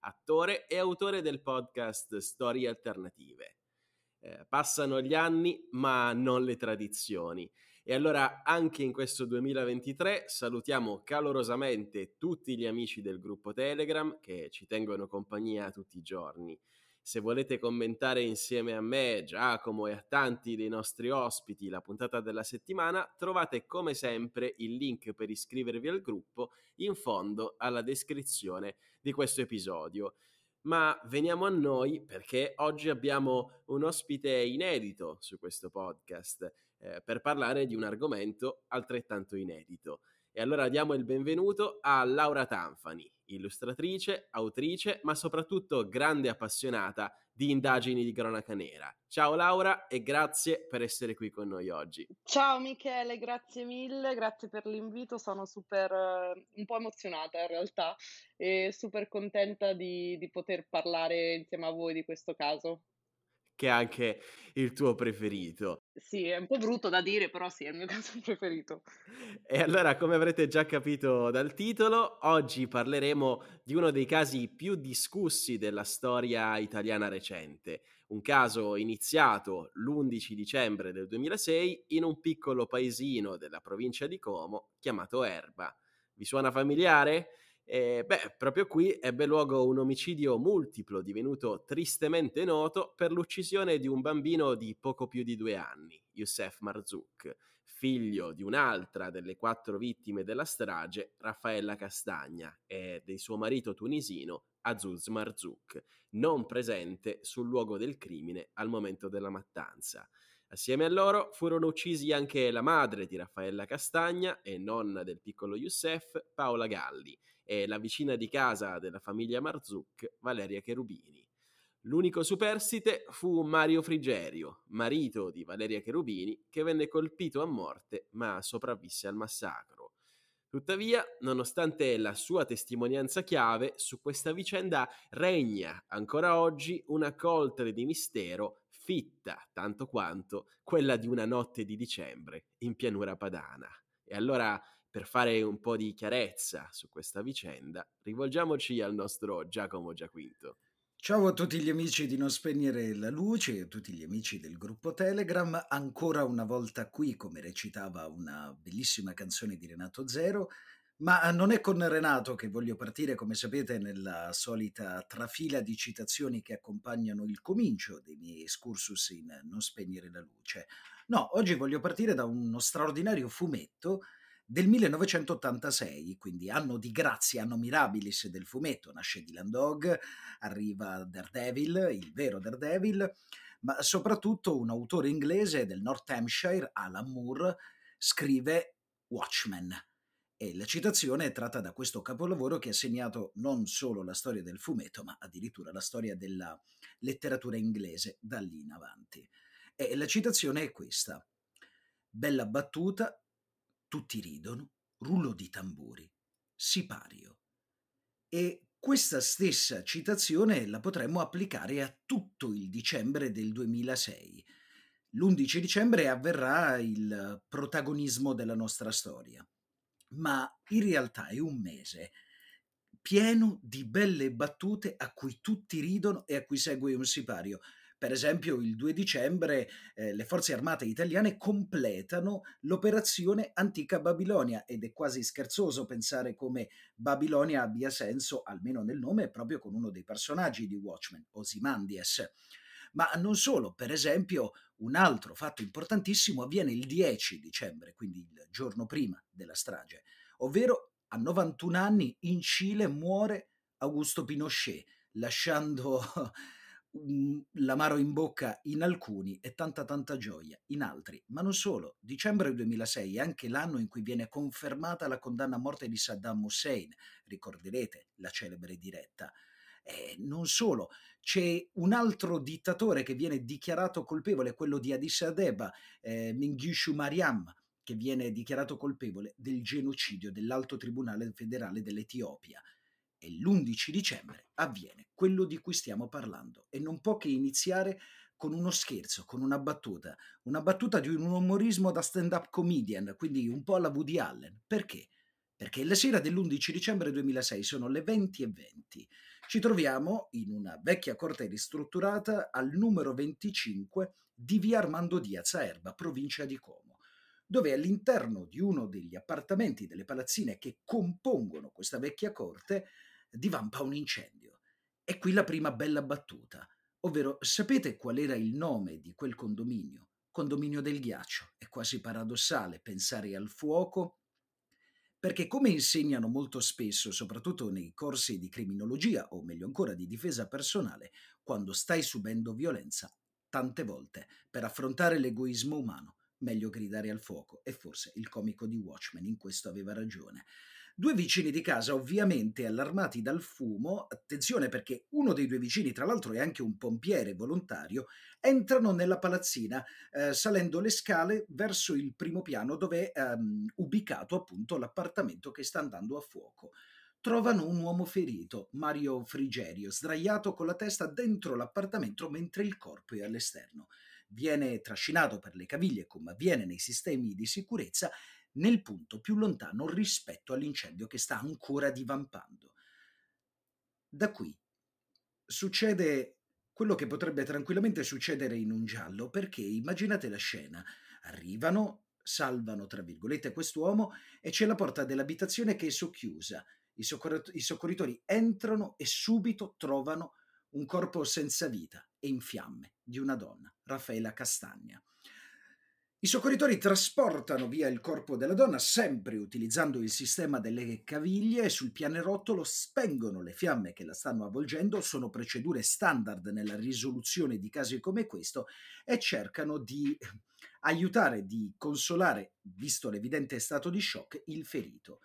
attore e autore del podcast Storie Alternative. Eh, passano gli anni, ma non le tradizioni. E allora anche in questo 2023 salutiamo calorosamente tutti gli amici del gruppo Telegram che ci tengono compagnia tutti i giorni. Se volete commentare insieme a me, Giacomo e a tanti dei nostri ospiti la puntata della settimana, trovate come sempre il link per iscrivervi al gruppo in fondo alla descrizione di questo episodio. Ma veniamo a noi perché oggi abbiamo un ospite inedito su questo podcast eh, per parlare di un argomento altrettanto inedito. E allora diamo il benvenuto a Laura Tanfani, illustratrice, autrice, ma soprattutto grande appassionata di indagini di cronaca nera. Ciao Laura e grazie per essere qui con noi oggi. Ciao Michele, grazie mille, grazie per l'invito, sono super, eh, un po' emozionata in realtà e super contenta di, di poter parlare insieme a voi di questo caso che è anche il tuo preferito. Sì, è un po' brutto da dire, però sì, è il mio caso preferito. E allora, come avrete già capito dal titolo, oggi parleremo di uno dei casi più discussi della storia italiana recente. Un caso iniziato l'11 dicembre del 2006 in un piccolo paesino della provincia di Como chiamato Erba. Vi suona familiare? E, beh, proprio qui ebbe luogo un omicidio multiplo divenuto tristemente noto per l'uccisione di un bambino di poco più di due anni, Youssef Marzouk, figlio di un'altra delle quattro vittime della strage, Raffaella Castagna, e del suo marito tunisino, Azuz Marzouk, non presente sul luogo del crimine al momento della mattanza. Assieme a loro furono uccisi anche la madre di Raffaella Castagna e nonna del piccolo Youssef, Paola Galli, e la vicina di casa della famiglia Marzuc, Valeria Cherubini. L'unico superstite fu Mario Frigerio, marito di Valeria Cherubini, che venne colpito a morte ma sopravvisse al massacro. Tuttavia, nonostante la sua testimonianza chiave, su questa vicenda regna ancora oggi una coltre di mistero fitta tanto quanto quella di una notte di dicembre in pianura padana. E allora per fare un po' di chiarezza su questa vicenda, rivolgiamoci al nostro Giacomo Giaquinto. Ciao a tutti gli amici di Non Spegnere la Luce e a tutti gli amici del gruppo Telegram, ancora una volta qui come recitava una bellissima canzone di Renato Zero, ma non è con Renato che voglio partire, come sapete, nella solita trafila di citazioni che accompagnano il comincio dei miei excursus in Non Spegnere la Luce. No, oggi voglio partire da uno straordinario fumetto del 1986, quindi anno di grazia, anno mirabilis del fumetto, nasce Dylan Dog, arriva Daredevil, il vero Daredevil, ma soprattutto un autore inglese del North Hampshire, Alan Moore, scrive Watchmen. E la citazione è tratta da questo capolavoro che ha segnato non solo la storia del fumetto, ma addirittura la storia della letteratura inglese da lì in avanti. E la citazione è questa. Bella battuta, tutti ridono, rullo di tamburi, sipario. E questa stessa citazione la potremmo applicare a tutto il dicembre del 2006. L'11 dicembre avverrà il protagonismo della nostra storia, ma in realtà è un mese pieno di belle battute a cui tutti ridono e a cui segue un sipario. Per esempio, il 2 dicembre eh, le forze armate italiane completano l'operazione Antica Babilonia ed è quasi scherzoso pensare come Babilonia abbia senso, almeno nel nome, proprio con uno dei personaggi di Watchmen, Osimandies. Ma non solo, per esempio, un altro fatto importantissimo avviene il 10 dicembre, quindi il giorno prima della strage, ovvero a 91 anni in Cile muore Augusto Pinochet, lasciando l'amaro in bocca in alcuni e tanta tanta gioia in altri. Ma non solo, dicembre 2006 è anche l'anno in cui viene confermata la condanna a morte di Saddam Hussein, ricorderete la celebre diretta. E non solo, c'è un altro dittatore che viene dichiarato colpevole, quello di Addis Abeba, eh, Mengistu Mariam, che viene dichiarato colpevole del genocidio dell'Alto Tribunale federale dell'Etiopia. E l'11 dicembre avviene quello di cui stiamo parlando e non può che iniziare con uno scherzo, con una battuta, una battuta di un umorismo da stand-up comedian, quindi un po' alla Woody Allen. Perché? Perché la sera dell'11 dicembre 2006 sono le 20 e 20. Ci troviamo in una vecchia corte ristrutturata al numero 25 di via Armando Diaz a Erba, provincia di Como dove all'interno di uno degli appartamenti delle palazzine che compongono questa vecchia corte divampa un incendio. E qui la prima bella battuta, ovvero sapete qual era il nome di quel condominio? Condominio del ghiaccio. È quasi paradossale pensare al fuoco perché come insegnano molto spesso, soprattutto nei corsi di criminologia o meglio ancora di difesa personale, quando stai subendo violenza, tante volte per affrontare l'egoismo umano meglio gridare al fuoco e forse il comico di Watchmen in questo aveva ragione. Due vicini di casa, ovviamente allarmati dal fumo, attenzione perché uno dei due vicini, tra l'altro è anche un pompiere volontario, entrano nella palazzina eh, salendo le scale verso il primo piano dove è ehm, ubicato appunto l'appartamento che sta andando a fuoco. Trovano un uomo ferito, Mario Frigerio, sdraiato con la testa dentro l'appartamento mentre il corpo è all'esterno. Viene trascinato per le caviglie come avviene nei sistemi di sicurezza nel punto più lontano rispetto all'incendio che sta ancora divampando. Da qui succede quello che potrebbe tranquillamente succedere in un giallo, perché immaginate la scena, arrivano, salvano tra virgolette quest'uomo e c'è la porta dell'abitazione che è socchiusa. I, soccor- I soccorritori entrano e subito trovano un corpo senza vita e in fiamme di una donna, Raffaella Castagna. I soccorritori trasportano via il corpo della donna sempre utilizzando il sistema delle caviglie e sul pianerottolo spengono le fiamme che la stanno avvolgendo, sono procedure standard nella risoluzione di casi come questo e cercano di aiutare, di consolare, visto l'evidente stato di shock, il ferito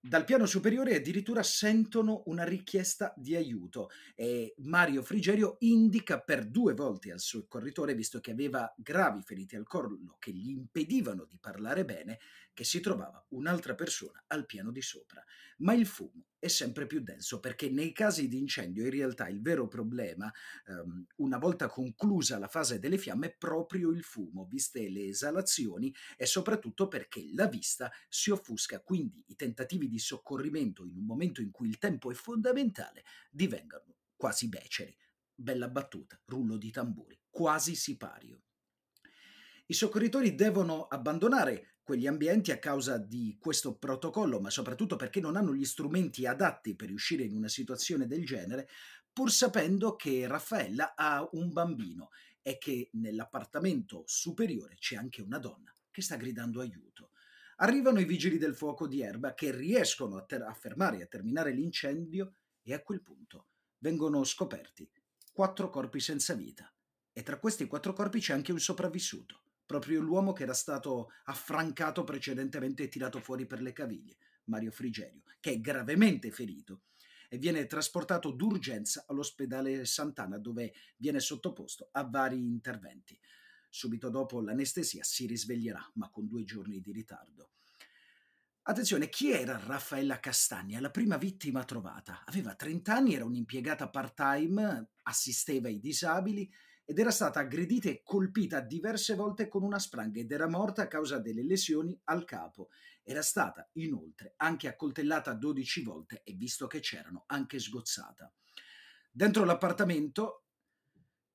dal piano superiore addirittura sentono una richiesta di aiuto e Mario Frigerio indica per due volte al suo corritore, visto che aveva gravi ferite al collo che gli impedivano di parlare bene, che si trovava un'altra persona al piano di sopra. Ma il fumo è sempre più denso perché nei casi di incendio in realtà il vero problema, um, una volta conclusa la fase delle fiamme, è proprio il fumo, viste le esalazioni e soprattutto perché la vista si offusca, quindi i tentativi di soccorrimento in un momento in cui il tempo è fondamentale divengano quasi beceri. Bella battuta, rullo di tamburi, quasi sipario. I soccorritori devono abbandonare quegli ambienti a causa di questo protocollo, ma soprattutto perché non hanno gli strumenti adatti per uscire in una situazione del genere, pur sapendo che Raffaella ha un bambino e che nell'appartamento superiore c'è anche una donna che sta gridando aiuto. Arrivano i vigili del fuoco di Erba che riescono a, ter- a fermare e a terminare l'incendio e a quel punto vengono scoperti quattro corpi senza vita e tra questi quattro corpi c'è anche un sopravvissuto proprio l'uomo che era stato affrancato precedentemente e tirato fuori per le caviglie, Mario Frigerio, che è gravemente ferito e viene trasportato d'urgenza all'ospedale Sant'Anna dove viene sottoposto a vari interventi. Subito dopo l'anestesia si risveglierà, ma con due giorni di ritardo. Attenzione, chi era Raffaella Castagna, la prima vittima trovata? Aveva 30 anni, era un'impiegata part-time, assisteva i disabili ed era stata aggredita e colpita diverse volte con una spranga ed era morta a causa delle lesioni al capo. Era stata inoltre anche accoltellata 12 volte e visto che c'erano anche sgozzata. Dentro l'appartamento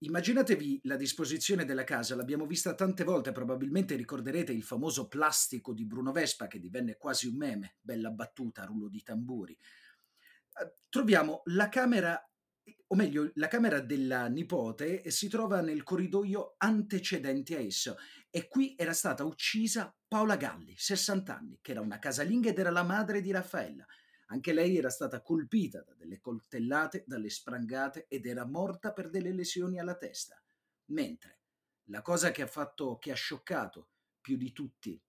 Immaginatevi la disposizione della casa, l'abbiamo vista tante volte, probabilmente ricorderete il famoso plastico di Bruno Vespa che divenne quasi un meme, bella battuta, rullo di tamburi. Eh, troviamo la camera o meglio, la camera della nipote si trova nel corridoio antecedente a esso e qui era stata uccisa Paola Galli, 60 anni, che era una casalinga ed era la madre di Raffaella. Anche lei era stata colpita da delle coltellate, dalle sprangate ed era morta per delle lesioni alla testa. Mentre la cosa che ha fatto, che ha scioccato più di tutti,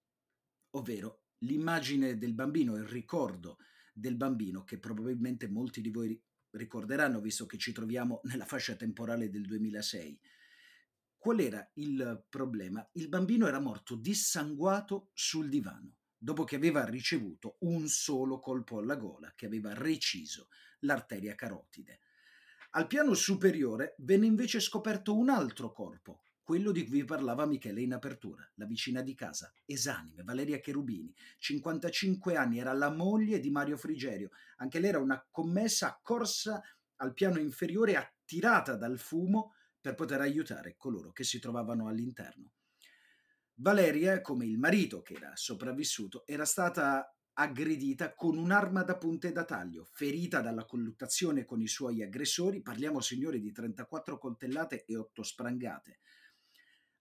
ovvero l'immagine del bambino, il ricordo del bambino che probabilmente molti di voi ricorderanno visto che ci troviamo nella fascia temporale del 2006. Qual era il problema? Il bambino era morto dissanguato sul divano, dopo che aveva ricevuto un solo colpo alla gola che aveva reciso l'arteria carotide. Al piano superiore venne invece scoperto un altro corpo, quello di cui parlava Michele in apertura, la vicina di casa, esanime, Valeria Cherubini, 55 anni, era la moglie di Mario Frigerio, anche lei era una commessa accorsa al piano inferiore attirata dal fumo per poter aiutare coloro che si trovavano all'interno. Valeria, come il marito che era sopravvissuto, era stata aggredita con un'arma da punte da taglio, ferita dalla colluttazione con i suoi aggressori, parliamo signori di 34 coltellate e 8 sprangate.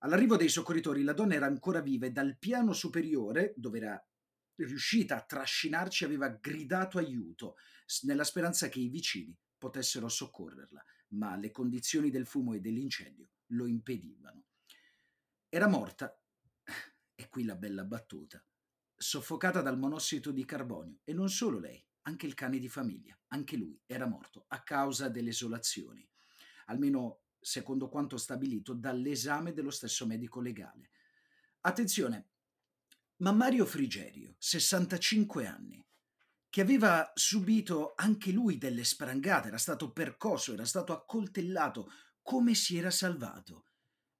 All'arrivo dei soccorritori la donna era ancora viva e dal piano superiore, dove era riuscita a trascinarci, aveva gridato aiuto, nella speranza che i vicini potessero soccorrerla, ma le condizioni del fumo e dell'incendio lo impedivano. Era morta, e qui la bella battuta, soffocata dal monossido di carbonio, e non solo lei, anche il cane di famiglia, anche lui era morto a causa delle esolazioni. Almeno secondo quanto stabilito dall'esame dello stesso medico legale. Attenzione, ma Mario Frigerio, 65 anni, che aveva subito anche lui delle sprangate, era stato percosso, era stato accoltellato, come si era salvato?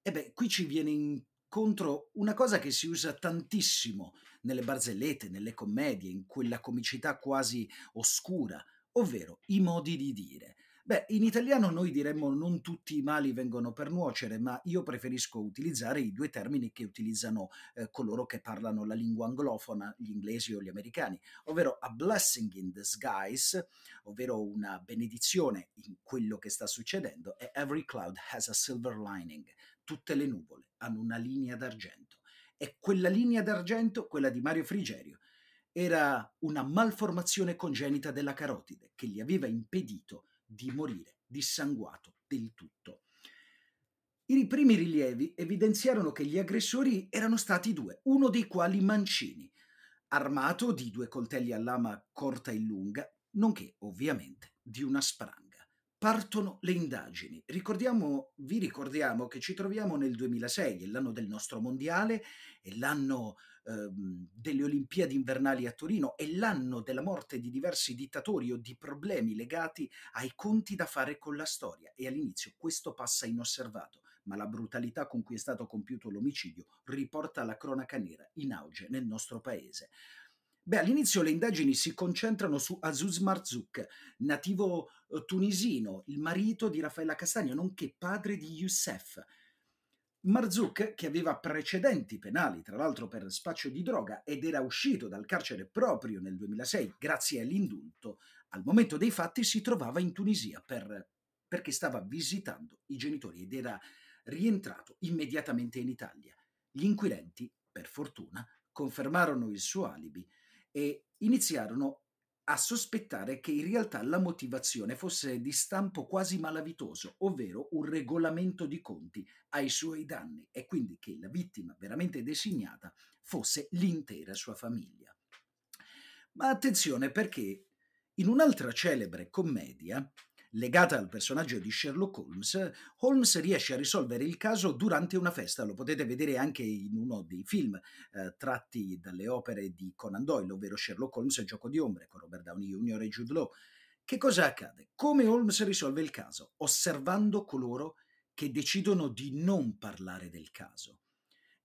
E beh, qui ci viene incontro una cosa che si usa tantissimo nelle barzellette, nelle commedie, in quella comicità quasi oscura, ovvero i modi di dire. Beh, in italiano noi diremmo non tutti i mali vengono per nuocere, ma io preferisco utilizzare i due termini che utilizzano eh, coloro che parlano la lingua anglofona, gli inglesi o gli americani, ovvero a blessing in disguise, ovvero una benedizione in quello che sta succedendo, e every cloud has a silver lining. Tutte le nuvole hanno una linea d'argento. E quella linea d'argento, quella di Mario Frigerio, era una malformazione congenita della carotide che gli aveva impedito di morire dissanguato del tutto. I primi rilievi evidenziarono che gli aggressori erano stati due, uno dei quali Mancini, armato di due coltelli a lama corta e lunga, nonché ovviamente di una spranga. Partono le indagini. Ricordiamo, vi ricordiamo che ci troviamo nel 2006, è l'anno del nostro mondiale, è l'anno ehm, delle Olimpiadi invernali a Torino e l'anno della morte di diversi dittatori o di problemi legati ai conti da fare con la storia e all'inizio questo passa inosservato, ma la brutalità con cui è stato compiuto l'omicidio riporta la cronaca nera in auge nel nostro paese. Beh, all'inizio le indagini si concentrano su Azuz Marzouk, nativo eh, tunisino, il marito di Raffaella Castagno, nonché padre di Youssef, Marzouk, che aveva precedenti penali, tra l'altro per spaccio di droga, ed era uscito dal carcere proprio nel 2006 grazie all'indulto, al momento dei fatti si trovava in Tunisia per, perché stava visitando i genitori ed era rientrato immediatamente in Italia. Gli inquirenti, per fortuna, confermarono il suo alibi e iniziarono a sospettare che in realtà la motivazione fosse di stampo quasi malavitoso, ovvero un regolamento di conti ai suoi danni e quindi che la vittima veramente designata fosse l'intera sua famiglia. Ma attenzione perché in un'altra celebre commedia, legata al personaggio di Sherlock Holmes, Holmes riesce a risolvere il caso durante una festa, lo potete vedere anche in uno dei film eh, tratti dalle opere di Conan Doyle, ovvero Sherlock Holmes e Gioco di Ombre con Robert Downey Jr. e Jude Law. Che cosa accade? Come Holmes risolve il caso? Osservando coloro che decidono di non parlare del caso.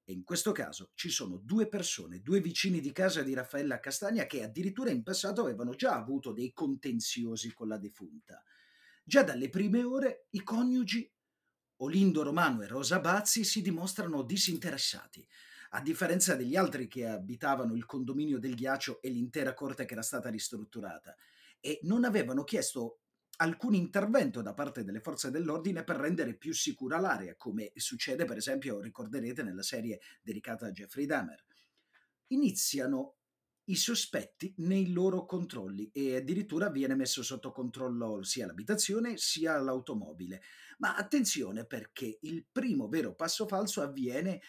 E in questo caso ci sono due persone, due vicini di casa di Raffaella Castagna che addirittura in passato avevano già avuto dei contenziosi con la defunta. Già dalle prime ore i coniugi Olindo Romano e Rosa Bazzi si dimostrano disinteressati, a differenza degli altri che abitavano il condominio del ghiaccio e l'intera corte che era stata ristrutturata, e non avevano chiesto alcun intervento da parte delle forze dell'ordine per rendere più sicura l'area, come succede per esempio, ricorderete, nella serie dedicata a Jeffrey Dahmer. Iniziano i sospetti nei loro controlli e addirittura viene messo sotto controllo sia l'abitazione sia l'automobile. Ma attenzione perché il primo vero passo falso avviene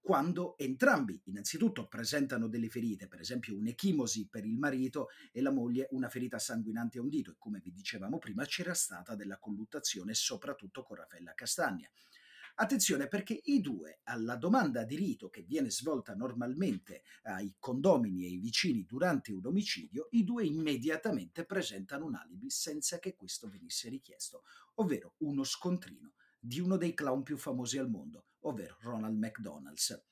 quando entrambi innanzitutto presentano delle ferite, per esempio un'echimosi per il marito e la moglie una ferita sanguinante a un dito e come vi dicevamo prima c'era stata della colluttazione soprattutto con Raffaella Castagna. Attenzione perché i due, alla domanda di rito che viene svolta normalmente ai condomini e ai vicini durante un omicidio, i due immediatamente presentano un alibi senza che questo venisse richiesto, ovvero uno scontrino di uno dei clown più famosi al mondo, ovvero Ronald McDonald's.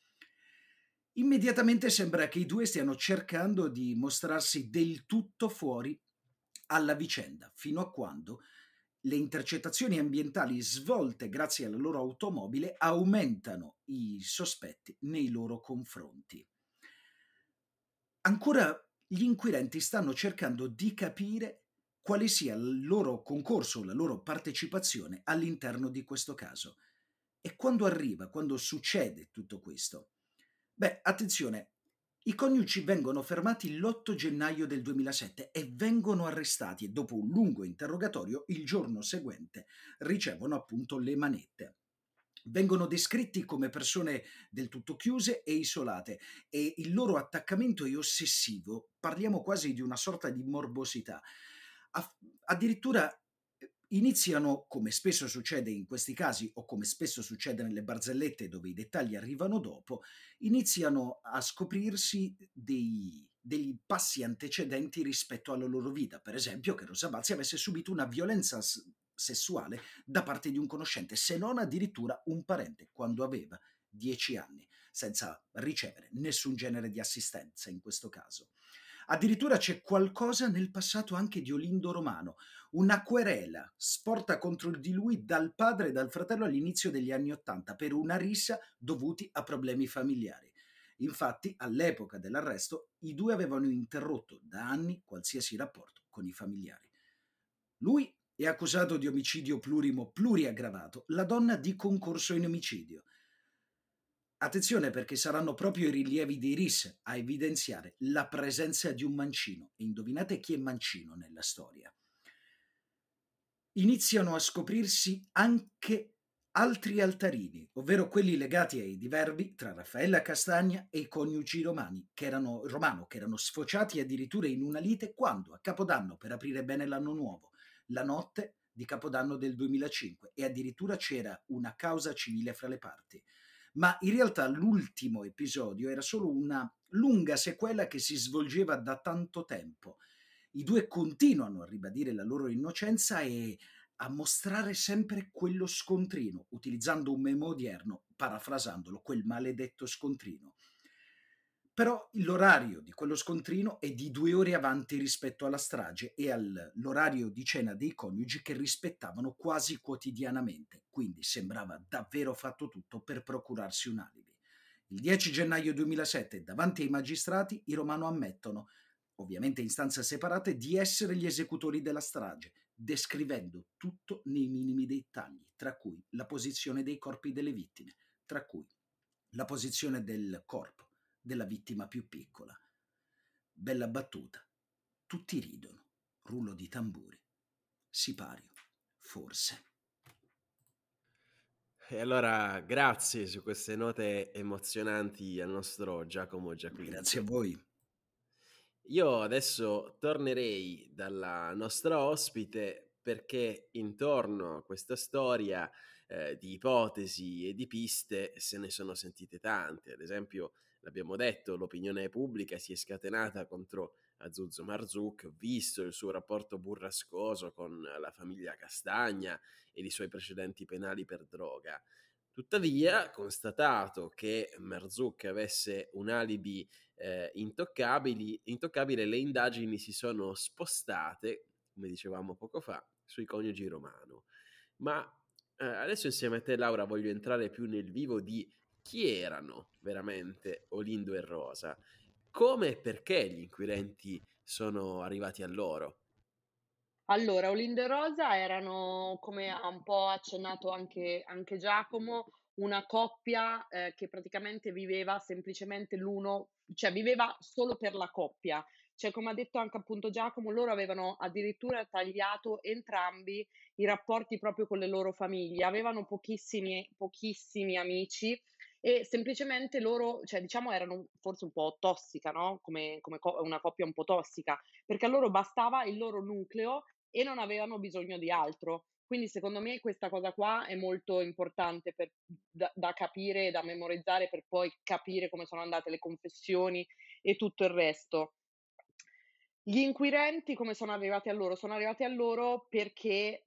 Immediatamente sembra che i due stiano cercando di mostrarsi del tutto fuori alla vicenda, fino a quando le intercettazioni ambientali svolte grazie alla loro automobile aumentano i sospetti nei loro confronti. Ancora gli inquirenti stanno cercando di capire quale sia il loro concorso, la loro partecipazione all'interno di questo caso. E quando arriva, quando succede tutto questo? Beh, attenzione, i coniugi vengono fermati l'8 gennaio del 2007 e vengono arrestati e dopo un lungo interrogatorio il giorno seguente ricevono appunto le manette. Vengono descritti come persone del tutto chiuse e isolate e il loro attaccamento è ossessivo, parliamo quasi di una sorta di morbosità. Addirittura iniziano, come spesso succede in questi casi o come spesso succede nelle barzellette dove i dettagli arrivano dopo, iniziano a scoprirsi dei, degli passi antecedenti rispetto alla loro vita. Per esempio che Rosa Balzi avesse subito una violenza s- sessuale da parte di un conoscente, se non addirittura un parente, quando aveva dieci anni, senza ricevere nessun genere di assistenza in questo caso. Addirittura c'è qualcosa nel passato anche di Olindo Romano, una querela sporta contro di lui dal padre e dal fratello all'inizio degli anni Ottanta per una rissa dovuti a problemi familiari. Infatti, all'epoca dell'arresto, i due avevano interrotto da anni qualsiasi rapporto con i familiari. Lui è accusato di omicidio plurimo pluriaggravato, la donna di concorso in omicidio. Attenzione perché saranno proprio i rilievi dei RIS a evidenziare la presenza di un mancino. E indovinate chi è mancino nella storia. Iniziano a scoprirsi anche altri altarini, ovvero quelli legati ai diverbi tra Raffaella Castagna e i coniugi romani, che erano, romano, che erano sfociati addirittura in una lite quando a Capodanno, per aprire bene l'anno nuovo, la notte di Capodanno del 2005, e addirittura c'era una causa civile fra le parti ma in realtà l'ultimo episodio era solo una lunga sequela che si svolgeva da tanto tempo. I due continuano a ribadire la loro innocenza e a mostrare sempre quello scontrino, utilizzando un memo odierno, parafrasandolo, quel maledetto scontrino. Però l'orario di quello scontrino è di due ore avanti rispetto alla strage e all'orario di cena dei coniugi che rispettavano quasi quotidianamente, quindi sembrava davvero fatto tutto per procurarsi un alibi. Il 10 gennaio 2007, davanti ai magistrati, i romano ammettono, ovviamente in stanze separate, di essere gli esecutori della strage, descrivendo tutto nei minimi dettagli, tra cui la posizione dei corpi delle vittime, tra cui la posizione del corpo della vittima più piccola. Bella battuta. Tutti ridono. Rullo di tamburi. Sipario. Forse. E allora grazie su queste note emozionanti al nostro Giacomo Giaquino. Grazie a voi. Io adesso tornerei dalla nostra ospite perché intorno a questa storia eh, di ipotesi e di piste se ne sono sentite tante. Ad esempio, l'abbiamo detto, l'opinione pubblica si è scatenata contro Azuzzo Marzuc, visto il suo rapporto burrascoso con la famiglia Castagna e i suoi precedenti penali per droga. Tuttavia, constatato che Marzuc avesse un alibi eh, intoccabile, le indagini si sono spostate, come dicevamo poco fa, sui coniugi romano. Ma eh, adesso insieme a te, Laura, voglio entrare più nel vivo di chi erano veramente Olindo e Rosa, come e perché gli inquirenti sono arrivati a loro. Allora, Olindo e Rosa erano, come ha un po' accennato anche, anche Giacomo, una coppia eh, che praticamente viveva semplicemente l'uno, cioè viveva solo per la coppia. Cioè, come ha detto anche appunto Giacomo, loro avevano addirittura tagliato entrambi i rapporti proprio con le loro famiglie, avevano pochissimi, pochissimi amici e semplicemente loro, cioè diciamo erano forse un po' tossica, no, come come co una coppia un po' tossica, perché a loro bastava il loro nucleo e non avevano bisogno di altro. Quindi secondo me questa cosa qua è molto importante per da da capire da memorizzare per poi capire come sono andate le confessioni e tutto il resto. Gli inquirenti come sono arrivati a loro? Sono arrivati a loro perché,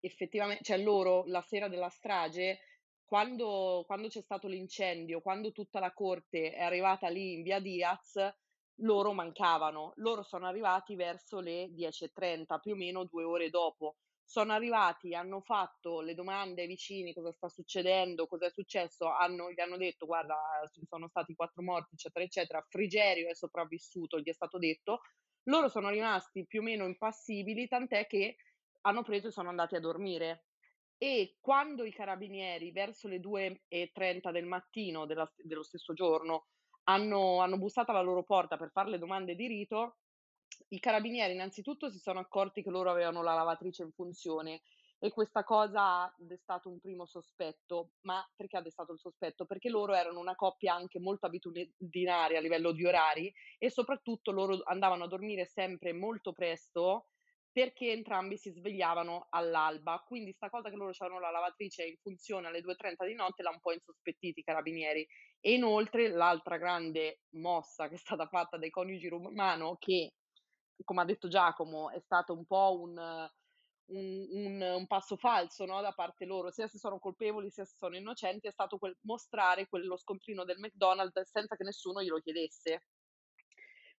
effettivamen cioè loro la sera della strage, quando quando c'è stato l'incendio, quando tutta la corte è arrivata lì in via Diaz, loro mancavano. Loro sono arrivati verso le 10:30, più o meno 2 ore dopo. Sono arrivati, hanno fatto le domande ai vicini: "Cosa sta succedendo? Cos'è successo?" Hanno gli hanno detto: "Guarda, ci sono stati 4 morti, eccetera, eccetera. Frigerio è sopravvissuto", gli è stato detto. Loro sono rimasti più o meno impassibili, tant'è che hanno preso e sono andati a dormire. E quando i carabinieri verso le 2:30 del mattino della dello stesso giorno hanno hanno bussato alla loro porta per far le domande di rito, i carabinieri innanzitutto si sono accorti che loro avevano la lavatrice in funzione e questa cosa ha destato un primo sospetto. Ma perché ha destato il sospetto? Perché loro erano una coppia anche molto abitudinaria a livello di orari e soprattutto loro andavano a dormire sempre molto presto perché entrambi si svegliavano all'alba. Quindi 'sta cosa che loro c'avevano la lavatrice in funzione alle 2:30 di notte l'ha un po' insospettiti i carabinieri. E inoltre l'altra grande mossa che è stata fatta dai coniugi Romano che, come ha detto Giacomo, è stato un po' un un un un passo falso, no, da parte loro, sia se sono colpevoli, sia se sono innocenti, è stato quel mostrare quello scontrino del McDonald's senza che nessuno glielo chiedesse.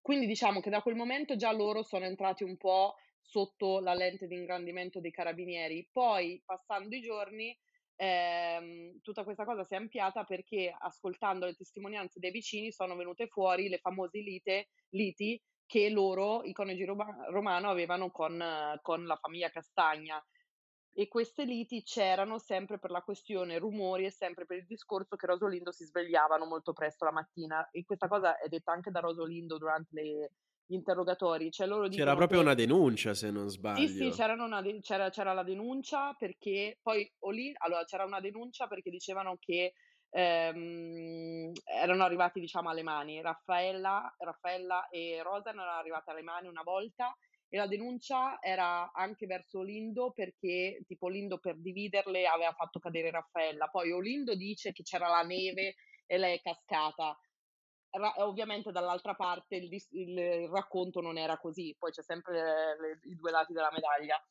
Quindi diciamo che da quel momento già loro sono entrati un po' sotto la lente di ingrandimento dei carabinieri. Poi, passando i giorni, ehm, tutta questa cosa si è ampliata perché, ascoltando le testimonianze dei vicini, sono venute fuori le famose lite liti che loro, i coniugi Roma Romano, avevano con con la famiglia Castagna. E queste liti c'erano sempre per la questione rumori e sempre per il discorso che Rosolindo si svegliavano molto presto la mattina. E questa cosa è detta anche da Rosolindo durante le gli interrogatori, cioè loro C'era proprio che una denuncia, se non Sì, sì, sbaglio. c'erano una de c'era c'era la denuncia perché poi o lì allora c'era una denuncia perché dicevano che, ehm, erano arrivati diciamo alle mani. Raffaella Raffaella e Rosa erano arrivate alle mani una volta e la denuncia era anche verso Olindo perché tipo Olindo per dividerle aveva fatto cadere Raffaella. Poi Olindo dice che c'era la neve e lei è cascata. Ra ovviamente dall'altra parte il dis il racconto non era così, poi c'è sempre le i 2 lati della medaglia.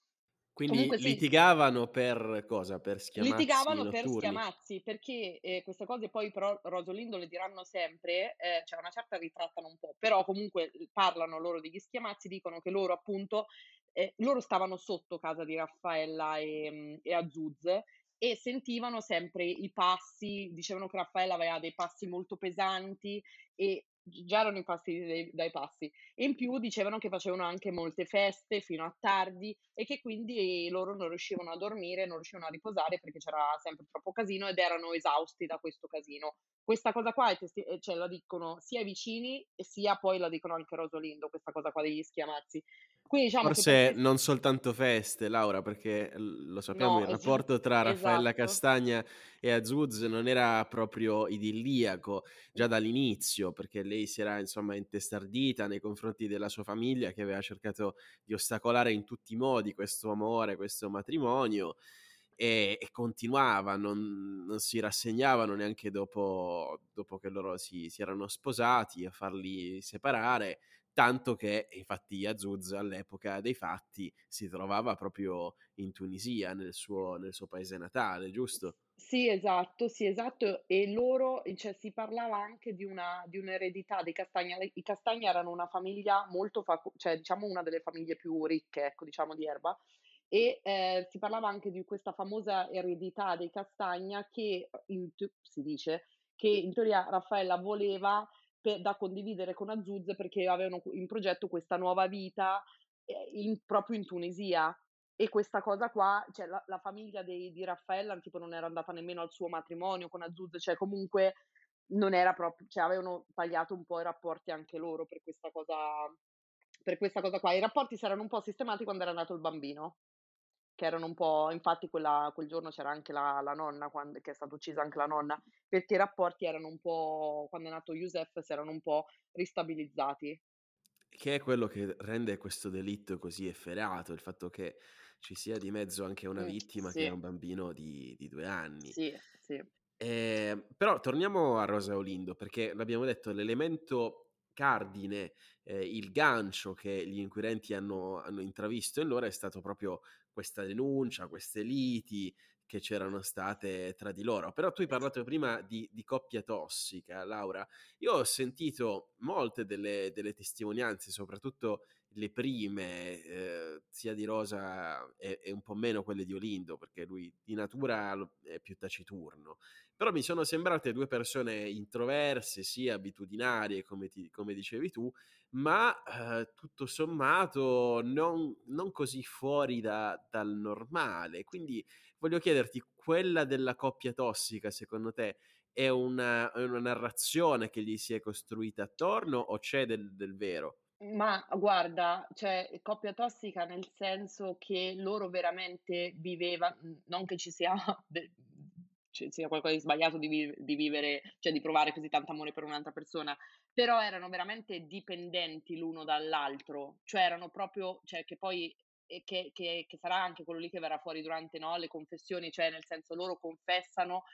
Quindi Comunque sì. litigavano per cosa? Per schiamazzi Litigavano per notturni? schiamazzi, perché, ehm, queste cose poi però Rosolindo le diranno sempre, ehm, cioè una certa ritrattano un po', però comunque l parlano loro degli schiamazzi, dicono che loro appunto ehm, loro stavano sotto casa di Raffaella, ehm, e Azzouz e sentivano sempre i passi, dicevano che Raffaella aveva dei passi molto pesanti e già erano impassiti dai dai passi. E in più dicevano che facevano anche molte feste fino a tardi e che quindi loro non riuscivano a dormire, non riuscivano a riposare perché c'era sempre troppo casino ed erano esausti da questo casino. Questa cosa qua testi ehm, cioè la dicono sia i vicini sia poi la dicono anche Rosolindo, questa cosa qua degli schiamazzi. Quindi diciamo Forse ques non soltanto feste, Laura, perché lo sappiamo, il No, esa rapporto tra Raffaella esatto. Castagna e Azzouz non era proprio idilliaco già dall'inizio, perché lei si era insomma intestardita nei confronti della sua famiglia che aveva cercato di ostacolare in tutti i modi questo amore, questo matrimonio e e continuava, non non si rassegnavano neanche dopo dopo che loro si si erano sposati a farli separare, tanto che infatti Azzouz all'epoca dei fatti si trovava proprio in Tunisia, nel suo nel suo paese natale, giusto? Sì, esatto, sì, esatto. E loro cioè si parlava anche di una di un'eredità dei Castagna. Le i Castagna erano una famiglia molto faco cioè diciamo una delle famiglie più ricche, ecco, diciamo di Erba e, ehm, si parlava anche di questa famosa eredità dei Castagna che, in si dice, che in teoria Raffaella voleva pe da condividere con Azzouz perché avevano in progetto questa nuova vita, ehm, in proprio in Tunisia. E questa cosa qua cioè la la famiglia dei di Raffaella tipo non era andata nemmeno al suo matrimonio con Azzouz, cioè comunque non era prop cioè avevano tagliato un po' i rapporti anche loro per questa cosa per questa cosa qua. I rapporti si erano un po' sistemati quando era nato il bambino. Che erano un po' infatti quella quel giorno c'era anche la la nonna quando che è stata uccisa anche la nonna, perché i rapporti erano un po' quando è nato Youssef si erano un po' ristabilizzati. Che è quello che rende questo delitto così efferato, il fatto che ci sia di mezzo anche una Mh, vittima che è sì, un bambino di di 2 anni. sì, sì. Ehm, però torniamo a Rosa Olindo, perché l'abbiamo detto, l'elemento cardine, ehm, il gancio che gli inquirenti hanno hanno intravisto in loro è stato proprio questa denuncia, queste liti che c'erano state tra di loro. Però tu hai parlato prima di di coppia tossica, Laura. Io ho sentito molte delle delle testimonianze, soprattutto le prime, ehm, sia di Rosa e un po' meno quelle di Olindo, perché lui di natura è più taciturno. Però mi sono sembrate 2 persone introverse, sì, abitudinarie come ti come dicevi tu, ma, ehm, tutto sommato non non così fuori da dal normale. Quindi voglio chiederti, quella della coppia tossica secondo te è una una narrazione che gli si è costruita attorno o c'è del del vero? Ma guarda, cioè coppia tossica nel senso che loro veramente viveva mhmm, non che ci sia de sia qualcosa di sbagliato di vi di vivere cioè di provare così tanto amore per un'altra persona, però erano veramente dipendenti l'uno dall'altro, cioè erano proprio cioè che poi che che che sarà anche quello lì che verrà fuori durante, no, le confessioni, cioè nel senso loro confessano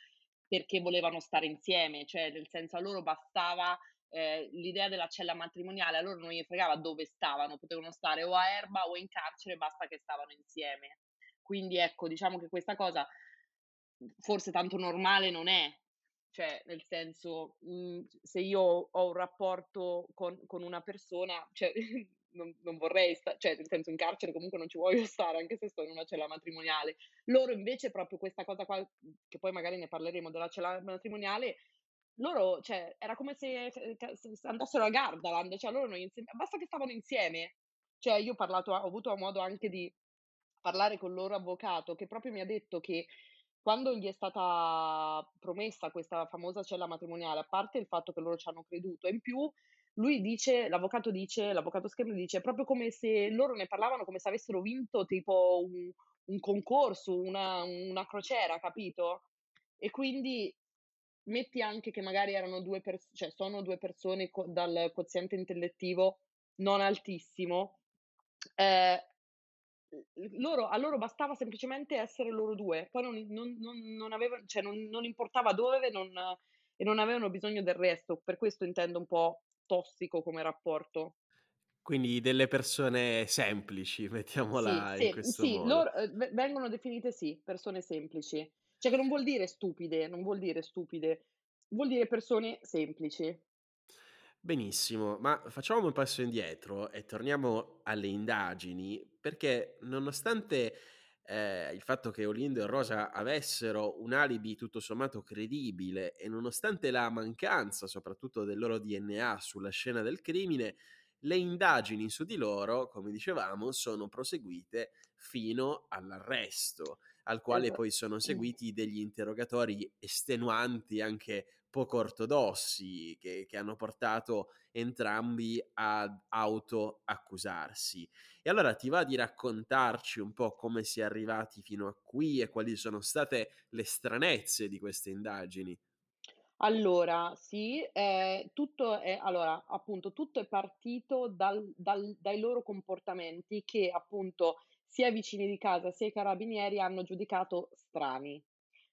perché volevano stare insieme, cioè nel senso a loro bastava ehm, l'idea della cella matrimoniale, a loro non gli fregava dove stavano, potevano stare o a Erba o in carcere, basta che stavano insieme. Quindi ecco, diciamo che questa cosa, forse tanto normale non è. Cioè, nel senso, mhmm, se io ho un rapporto con con una persona, cioè non non vorrei sta cioè nel senso in carcere comunque non ci voglio stare, anche se sto in una cella matrimoniale. Loro invece proprio questa cosa qua, che poi magari ne parleremo della cella matrimoniale, loro cioè era come se c ca s s andassero a Gardaland, cioè loro non insie basta che stavano insieme. Cioè io ho parlato ho avuto modo anche di parlare col loro avvocato, che proprio mi ha detto che quando gli è stata promessa questa famosa cella matrimoniale, a parte il fatto che loro ci hanno creduto, in più lui dice l'avvocato dice l'avvocato Scherno dice: "È proprio come se loro ne parlavano come se avessero vinto tipo un un concorso, una una crociera", capito? E quindi metti anche che magari erano 2 pers cioè sono 2 persone co dal quoziente intellettivo non altissimo, l loro a loro bastava semplicemente essere loro 2, poi non non non non avevan cioè non non importava dove, non e non avevano bisogno del resto. Per questo intendo un po' tossico come rapporto. Quindi delle persone semplici, Sì, mettiamola in sem questo sì, modo. loro uhm, ve vengono definite sì, persone semplici. Cioè che non vuol dire stupide, non vuol dire stupide, vuol dire persone semplici. Benissimo, ma facciamo un passo indietro e torniamo alle indagini, perché nonostante, ehm, il fatto che Olindo e Rosa avessero un alibi tutto sommato credibile e nonostante la mancanza soprattutto del loro DNA sulla scena del crimine, le indagini su di loro, come dicevamo, sono proseguite fino all'arresto, al quale Esa poi sono seguiti degli interrogatori estenuanti, anche poco ortodossi, che che hanno portato entrambi ad autoaccusarsi. E allora ti va di raccontarci un po' come si è arrivati fino a qui e quali sono state le stranezze di queste indagini? Allora, sì, ehm, tutto è allora, appunto, tutto è partito dal dal dai loro comportamenti che, appunto, sia i vicini di casa, sia i carabinieri hanno giudicato strani.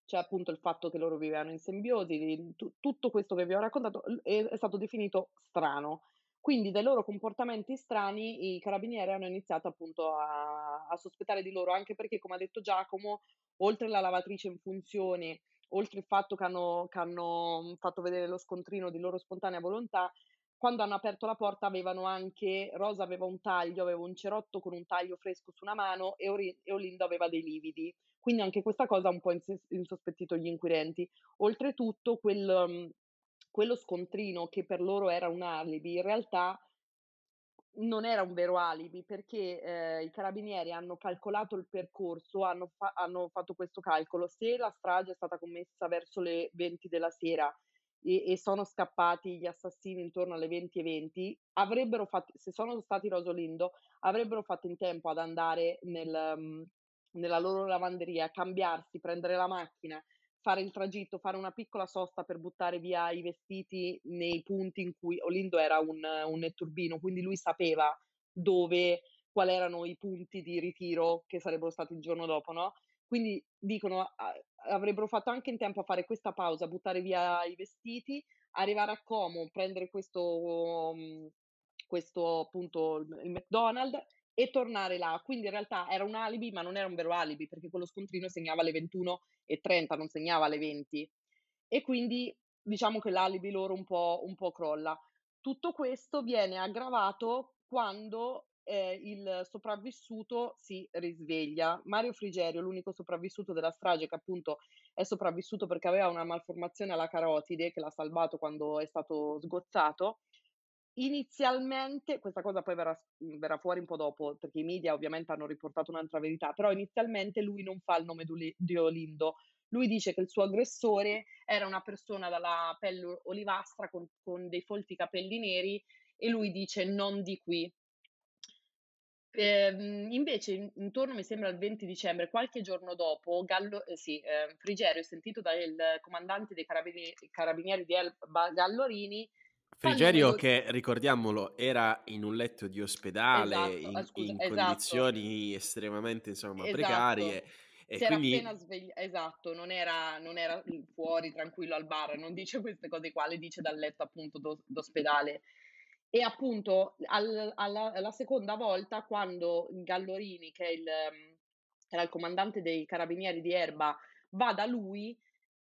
Cioè, appunto, il fatto che loro vivevano in simbiosi, tu tutto questo che vi ho raccontato è è stato definito strano. Quindi dai loro comportamenti strani i carabinieri hanno iniziato, appunto, a a sospettare di loro, anche perché, come ha detto Giacomo, oltre la lavatrice in funzione oltre il fatto che hanno che hanno, mhmm, fatto vedere lo scontrino di loro spontanea volontà, quando hanno aperto la porta avevano anche Rosa aveva un taglio, aveva un cerotto con un taglio fresco su una mano e Ori e Olindo aveva dei lividi. Quindi anche questa cosa ha un po' inses insospettito gli inquirenti. Oltretutto quel mhmm, quello scontrino che per loro era un alibi, in realtà non era un vero alibi perché, ehm, i carabinieri hanno calcolato il percorso, hanno fa hanno fatto questo calcolo: se la strage è stata commessa verso le 20 della sera e e sono scappati gli assassini intorno alle 20:20, avrebbero fat se sono stati Rosolindo, avrebbero fatto in tempo ad andare nel mhmm, nella loro lavanderia, cambiarsi, prendere la macchina, fare il tragitto, fare una piccola sosta per buttare via i vestiti nei punti in cui Olindo era un, un netturbino, quindi lui sapeva dove, quali erano i punti di ritiro che sarebbero stati il giorno dopo, no? Quindi dicono avrebbero fatto anche in tempo a fare questa pausa, buttare via i vestiti, arrivare a Como, prendere questo, mhmm, questo appunto il McDonald's e tornare là. Quindi in realtà era un alibi, ma non era un vero alibi, perché quello scontrino segnava alle 21:30, non segnava alle 20. E quindi diciamo che l'alibi loro un po', un po' crolla. Tutto questo viene aggravato quando eh, il sopravvissuto si risveglia. Mario Frigerio, l'unico sopravvissuto della strage, che appunto è sopravvissuto perché aveva una malformazione alla carotide, che l'ha salvato quando è stato sgozzato, inizialmente, questa cosa poi verrà, verrà, fuori un po' dopo, perché i media ovviamente hanno riportato un'altra verità, però inizialmente lui non fa il nome di Olindo. Lui dice che il suo aggressore era una persona dalla pelle olivastra con, con dei folti capelli neri e lui dice non di qui. Ehm, invece intorno mi sembra al 20 dicembre, qualche giorno dopo, Gallo, eh, sì, eh, Frigerio, sentito dal comandante dei carabinieri, carabinieri di Elba Gallorini, Frigerio che, ricordiamolo, era in un letto di ospedale, Esatto, in, ah, scusa, in esatto, condizioni estremamente, insomma, esatto. precarie. E Si era quindi appena svegliato, esatto, non era, non era fuori tranquillo al bar, non dice queste cose qua, le dice dal letto appunto d'os- d'ospedale. E appunto al- alla, alla seconda volta, quando Gallorini, che il, ehm, era il comandante dei carabinieri di Erba, va da lui,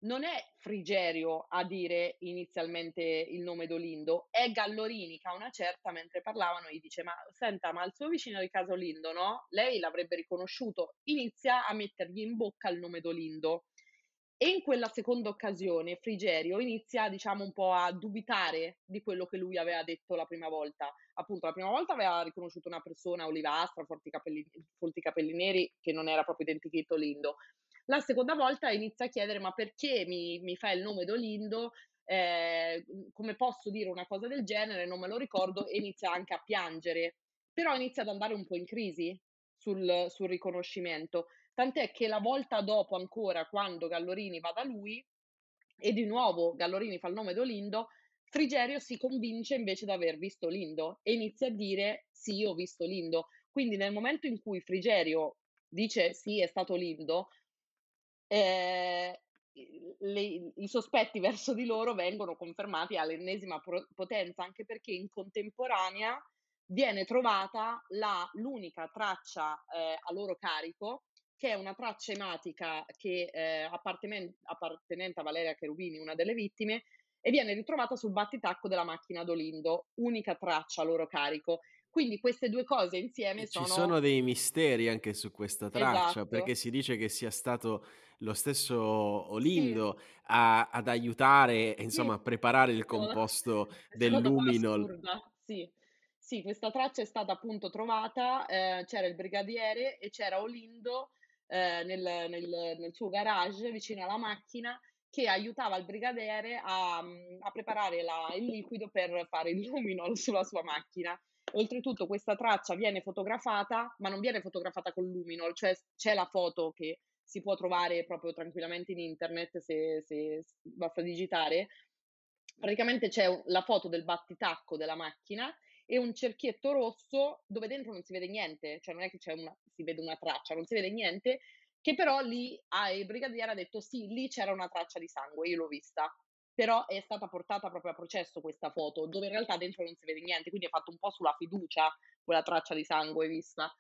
non è Frigerio a dire inizialmente il nome d'Olindo, è Gallorini che a una certa, mentre parlavano, gli dice: Ma senta, ma il suo vicino di casa Olindo, no? Lei l'avrebbe riconosciuto. Inizia a mettergli in bocca il nome d'Olindo. E in quella seconda occasione Frigerio inizia, diciamo, un po' a dubitare di quello che lui aveva detto la prima volta. Appunto, la prima volta aveva riconosciuto una persona olivastra, folti capelli, folti capelli neri, che non era proprio identificato Lindo. La seconda volta inizia a chiedere: ma perché mi, mi fa il nome d'Olindo? Eh, come posso dire una cosa del genere? Non me lo ricordo, e inizia anche a piangere. Però inizia ad andare un po' in crisi sul, sul riconoscimento. Tant'è che la volta dopo ancora, quando Gallorini va da lui, e di nuovo Gallorini fa il nome d'Olindo, Frigerio si convince invece di aver visto Lindo e inizia a dire sì, ho visto Lindo. Quindi nel momento in cui Frigerio dice sì, è stato Lindo, eh, le, i sospetti verso di loro vengono confermati all'ennesima pro- potenza, anche perché in contemporanea viene trovata la, l'unica traccia eh, a loro carico che è una traccia ematica che eh, appartenente, a Valeria Cherubini, una delle vittime, e viene ritrovata sul battitacco della macchina d'Olindo, unica traccia a loro carico. Quindi queste due cose insieme sono... ci sono dei misteri anche su questa traccia, perché Esatto. si dice che sia stato lo stesso Sì, Olindo a- ad aiutare, insomma, a sì, preparare il composto dell'luminol. assurda. Sì, sì, questa traccia è stata appunto trovata, eh, c'era il brigadiere e c'era Olindo eh, nel, nel- nel suo garage vicino alla macchina che aiutava il brigadiere a, mm, a preparare la- il liquido per fare il luminol sulla sua macchina. Oltretutto questa traccia viene fotografata, ma non viene fotografata con luminol, cioè c'è la foto che si può trovare proprio tranquillamente in internet se, se basta digitare. Praticamente c'è la foto del battitacco della macchina e un cerchietto rosso dove dentro non si vede niente, cioè non è che c'è una, si vede una traccia, non si vede niente, che però lì ah, il brigadiere ha detto sì, lì c'era una traccia di sangue, io l'ho vista, però è stata portata proprio a processo questa foto, dove in realtà dentro non si vede niente, quindi è fatto un po' sulla fiducia quella traccia di sangue vista.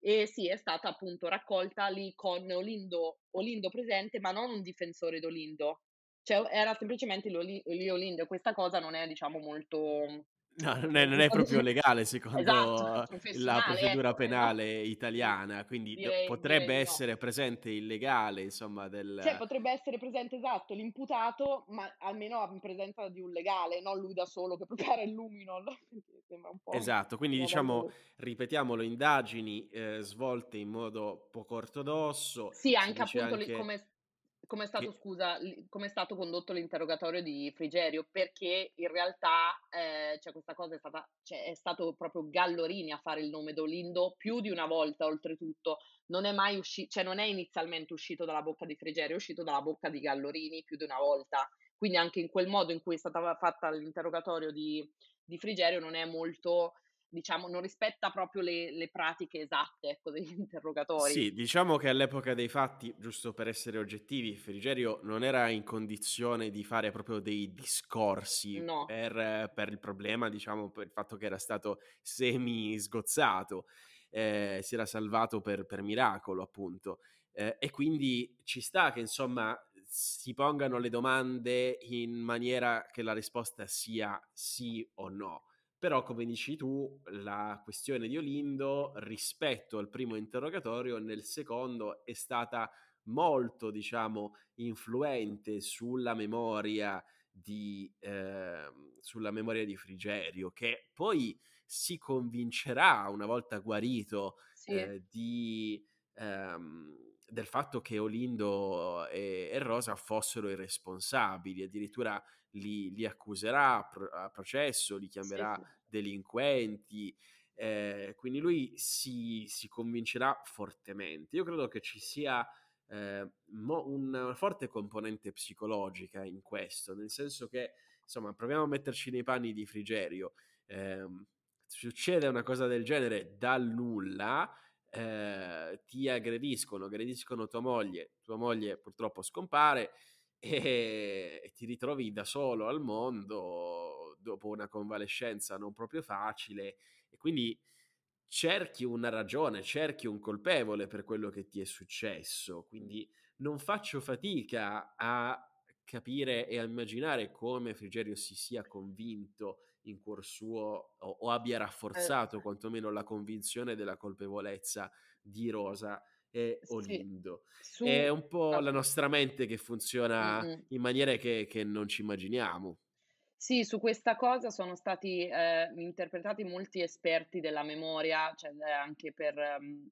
E sì, è stata appunto raccolta lì con Olindo, Olindo presente, ma non un difensore d'Olindo, cioè era semplicemente Lio Olindo, questa cosa non è diciamo molto No, non è, non è proprio legale esatto, secondo la professionale, procedura ecco, esa penale sì, italiana, quindi direi potrebbe direi di no. essere presente il legale, insomma, Cioè, del... potrebbe essere presente, esatto, l'imputato, ma almeno in presenza di un legale, non lui da solo che prepara il po' Esatto, quindi diciamo, ripetiamolo, indagini eh, svolte in modo poco ortodosso, Sì, anche appunto anche... come Come è stato che scusa, come è stato condotto l'interrogatorio di Frigerio? Perché in realtà, ehm, cioè questa cosa è stata cioè è stato proprio Gallorini a fare il nome d'Olindo più di una volta oltretutto. Non è mai usci cioè non è inizialmente uscito dalla bocca di Frigerio, è uscito dalla bocca di Gallorini più di una volta. Quindi anche in quel modo in cui è stata fatta l'interrogatorio di di Frigerio non è molto diciamo, non rispetta proprio le le pratiche esatte, ecco, degli interrogatori. Sì, diciamo che all'epoca dei fatti, giusto per essere oggettivi, Frigerio non era in condizione di fare proprio dei discorsi No. per per il problema, diciamo, per il fatto che era stato semi sgozzato, ehm, si era salvato per per miracolo appunto. Ehm, e quindi ci sta che insomma si pongano le domande in maniera che la risposta sia sì o no. Però, come dici tu, la questione di Olindo rispetto al primo interrogatorio, nel secondo è stata molto, diciamo, influente sulla memoria di, ehm, sulla memoria di Frigerio, che poi si convincerà, una volta guarito, Sì, eh, di, ehm, del fatto che Olindo e, e Rosa fossero i responsabili, addirittura li, li accuserà a, pro- a processo, li chiamerà sì. delinquenti, eh, quindi lui si, si convincerà fortemente. Io credo che ci sia eh, mo- una forte componente psicologica in questo, nel senso che, insomma, proviamo a metterci nei panni di Frigerio. ehm, succede una cosa del genere dal nulla, eh, ti aggrediscono, aggrediscono tua moglie, tua moglie purtroppo scompare e, e ti ritrovi da solo al mondo dopo una convalescenza non proprio facile e quindi cerchi una ragione, cerchi un colpevole per quello che ti è successo, quindi non faccio fatica a capire e a immaginare come Frigerio si sia convinto in cuor suo o, o abbia Eh, rafforzato quantomeno la convinzione della colpevolezza di Rosa e sì, Olindo. È su un po' la nostra mente che funziona Mh-mh. in maniere che, che non ci immaginiamo. Sì, su questa cosa sono stati, ehm, interpretati molti esperti della memoria, cioè, ehm, anche per mhmm,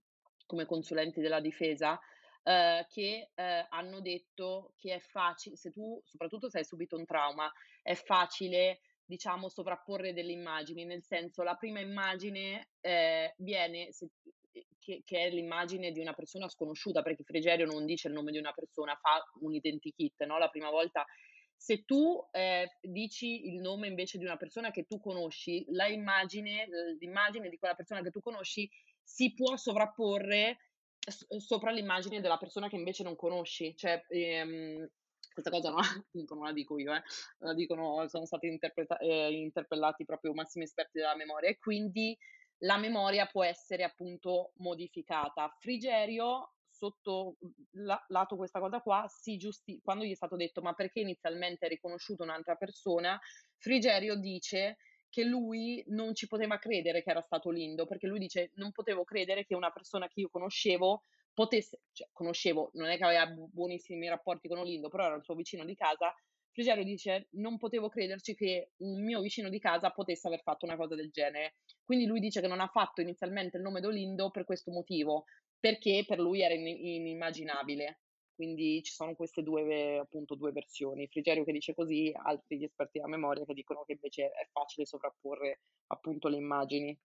come consulenti della difesa, ehm, che, ehm, hanno detto che è faci se tu soprattutto se hai subito un trauma, è facile, diciamo, sovrapporre delle immagini, nel senso la prima immagine, ehm, viene se ehm, che che è l'immagine di una persona sconosciuta, perché Frigerio non dice il nome di una persona, fa un identikit, no, la prima volta se tu, ehm, dici il nome invece di una persona che tu conosci, la immagine l'immagine di quella persona che tu conosci si può sovrapporre sopra l'immagine della persona che invece non conosci. Cioè, ehm, questa cosa no non la dico io eh, la dicono sono stati interpreta ehm, interpellati proprio massimi esperti della memoria e quindi la memoria può essere appunto modificata. Frigerio sotto, mhmm, la lato questa cosa qua giusti quando gli è stato detto: "Ma perché inizialmente hai riconosciuto un'altra persona?" Frigerio dice che lui non ci poteva credere che era stato Lindo, perché lui dice: "Non potevo credere che una persona che io conoscevo potesse" cioè conoscevo, non è che aveva bu buonissimi rapporti con Olindo, però era il suo vicino di casa. Frigerio dice: "Non potevo crederci che un mio vicino di casa potesse aver fatto una cosa del genere." Quindi lui dice che non ha fatto inizialmente il nome d'Olindo per questo motivo, perché per lui era ini inimmaginabile. Quindi ci sono queste 2 ve appunto 2 versioni. Frigerio che dice così, altri esperti della memoria che dicono che invece è facile sovrapporre appunto le immagini.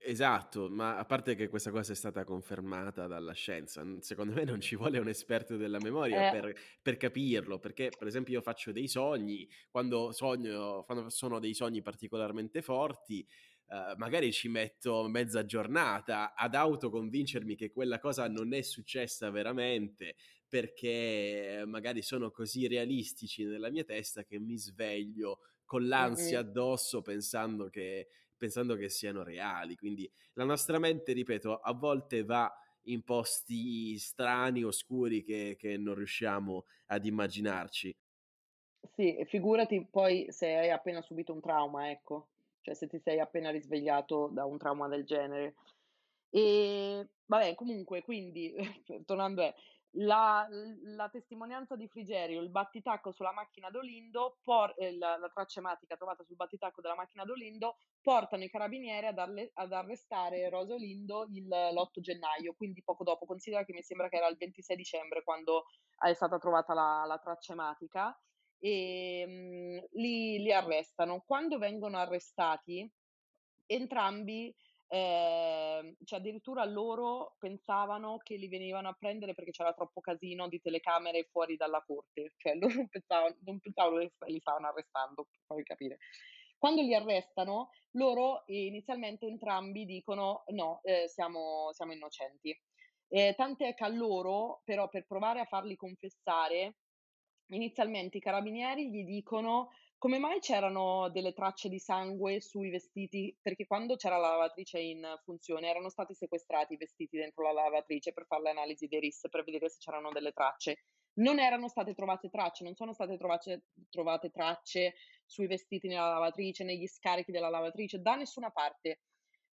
Esatto, ma a parte che questa cosa è stata confermata dalla scienza, secondo me non ci vuole un esperto della memoria Eh, per per capirlo, perché per esempio io faccio dei sogni, quando sogno quando sono dei sogni particolarmente forti, ehm, magari ci metto mezza giornata ad autoconvincermi che quella cosa non è successa veramente, perché magari sono così realistici nella mia testa che mi sveglio con l'ansia addosso pensando che pensando che siano reali. Quindi la nostra mente, ripeto, a volte va in posti strani, oscuri che, che non riusciamo ad immaginarci. Sì, e figurati poi se hai appena subito un trauma, ecco. Cioè se ti sei appena risvegliato da un trauma del genere. Ehm, vabbè comunque quindi tornando a La, la, testimonianza di Frigerio, il battitacco sulla macchina d'Olindo, por, eh, la, la, traccia ematica trovata sul battitacco della macchina d'Olindo, portano i carabinieri ad, arle, ad arrestare Rosa Olindo l'8 gennaio, quindi poco dopo. Considera che mi sembra che era il 26 dicembre quando è stata trovata la, la traccia ematica e mh, mm, li, li arrestano. Quando vengono arrestati, entrambi eh, cioè addirittura loro pensavano che li venivano a prendere perché c'era troppo casino di telecamere fuori dalla corte, cioè loro pensavano, non pensavano che li stavano arrestando, farvi capire. Quando li arrestano, loro inizialmente entrambi dicono no, eh, siamo, siamo, innocenti. Eh, tant'è che a loro, però, per provare a farli confessare, inizialmente i carabinieri gli dicono come mai c'erano delle tracce di sangue sui vestiti? Perché quando c'era la lavatrice in funzione erano stati sequestrati i vestiti dentro la lavatrice per fare l'analisi dei RIS per vedere se c'erano delle tracce. Non erano state trovate tracce, non sono state trovate, trovate tracce sui vestiti nella lavatrice, negli scarichi della lavatrice, da nessuna parte.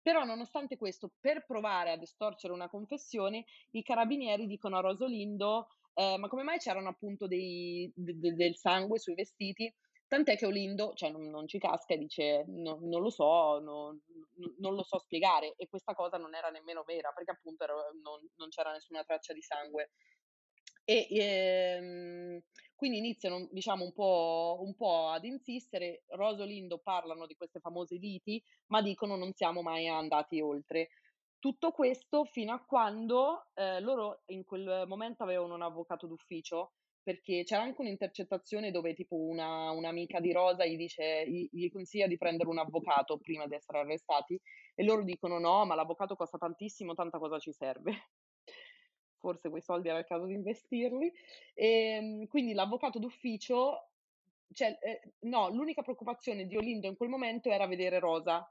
Però, nonostante questo, per provare ad estorcere una confessione, i carabinieri dicono a Rosolindo: eh, Ma come mai c'erano appunto dei, de, de, del sangue sui vestiti? Tant'è che Olindo, cioè non, non ci casca e dice no, non lo so, no, non lo so spiegare e questa cosa non era nemmeno vera perché appunto era, non, non, c'era nessuna traccia di sangue. E ehm, quindi iniziano diciamo un po', un po' ad insistere, Rosa e Olindo parlano di queste famose liti ma dicono non siamo mai andati oltre. Tutto questo fino a quando eh, loro in quel momento avevano un avvocato d'ufficio perché c'era anche un'intercettazione dove tipo una, un'amica di Rosa gli dice, gli, gli, consiglia di prendere un avvocato prima di essere arrestati e loro dicono no, ma l'avvocato costa tantissimo, tanta cosa ci serve. Forse quei soldi era il caso di investirli. E, ehm, quindi l'avvocato d'ufficio, cioè, eh, no, l'unica preoccupazione di Olindo in quel momento era vedere Rosa.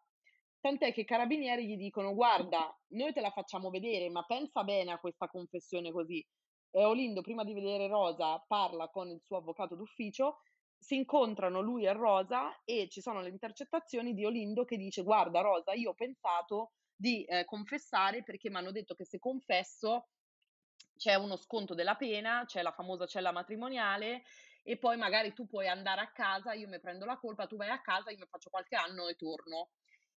Tant'è che i carabinieri gli dicono guarda, noi te la facciamo vedere, ma pensa bene a questa confessione così eh, Olindo, prima di vedere Rosa, parla con il suo avvocato d'ufficio, si incontrano lui e Rosa e ci sono le intercettazioni di Olindo che dice guarda Rosa, io ho pensato di eh, confessare perché mi hanno detto che se confesso c'è uno sconto della pena, c'è la famosa cella matrimoniale e poi magari tu puoi andare a casa, io mi prendo la colpa, tu vai a casa, io mi faccio qualche anno e torno.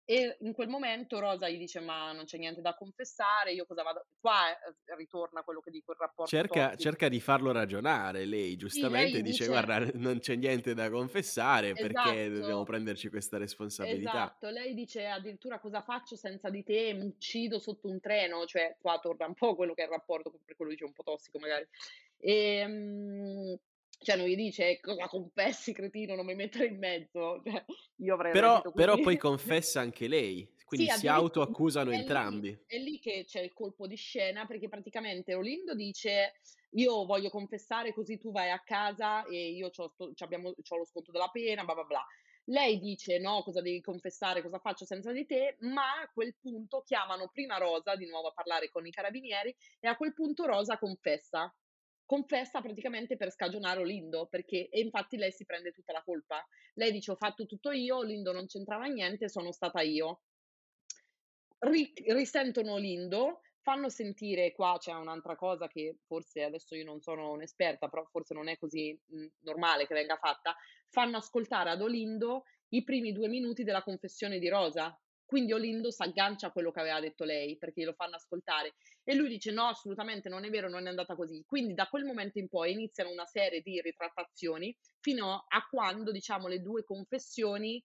E in quel momento Rosa gli dice: Ma non c'è niente da confessare, io cosa vado. Qua eh, ritorna quello che dico il rapporto. Cerca, cerca, di farlo ragionare lei, giustamente sì, lei dice, dice: Guarda, non c'è niente da confessare, esatto. perché dobbiamo prenderci questa responsabilità? Esatto, lei dice addirittura cosa faccio senza di te, mi uccido sotto un treno, cioè qua torna un po' quello che è il rapporto, per quello dice un po' tossico magari. E, um, cioè non gli dice cosa confessi cretino non mi mettere in mezzo cioè, io avrei però, però poi confessa anche lei quindi sì, si autoaccusano è entrambi. lì, è lì che c'è il colpo di scena perché praticamente Olindo dice io voglio confessare così tu vai a casa e io ho lo sconto della pena bla bla bla lei dice no, cosa devi confessare, cosa faccio senza di te, ma a quel punto chiamano prima Rosa di nuovo a parlare con i carabinieri e a quel punto Rosa confessa confessa praticamente per scagionare Olindo, perché e infatti lei si prende tutta la colpa. Lei dice ho fatto tutto io, Olindo non c'entrava niente, sono stata io. Ri- risentono Olindo, fanno sentire, qua c'è un'altra cosa che forse adesso io non sono un'esperta, però forse non è così mh, normale che venga fatta, fanno ascoltare ad Olindo i primi due minuti della confessione di Rosa, quindi Olindo si aggancia a quello che aveva detto lei perché lo fanno ascoltare e lui dice no, assolutamente non è vero, non è andata così. Quindi da quel momento in poi iniziano una serie di ritrattazioni fino a quando diciamo le due confessioni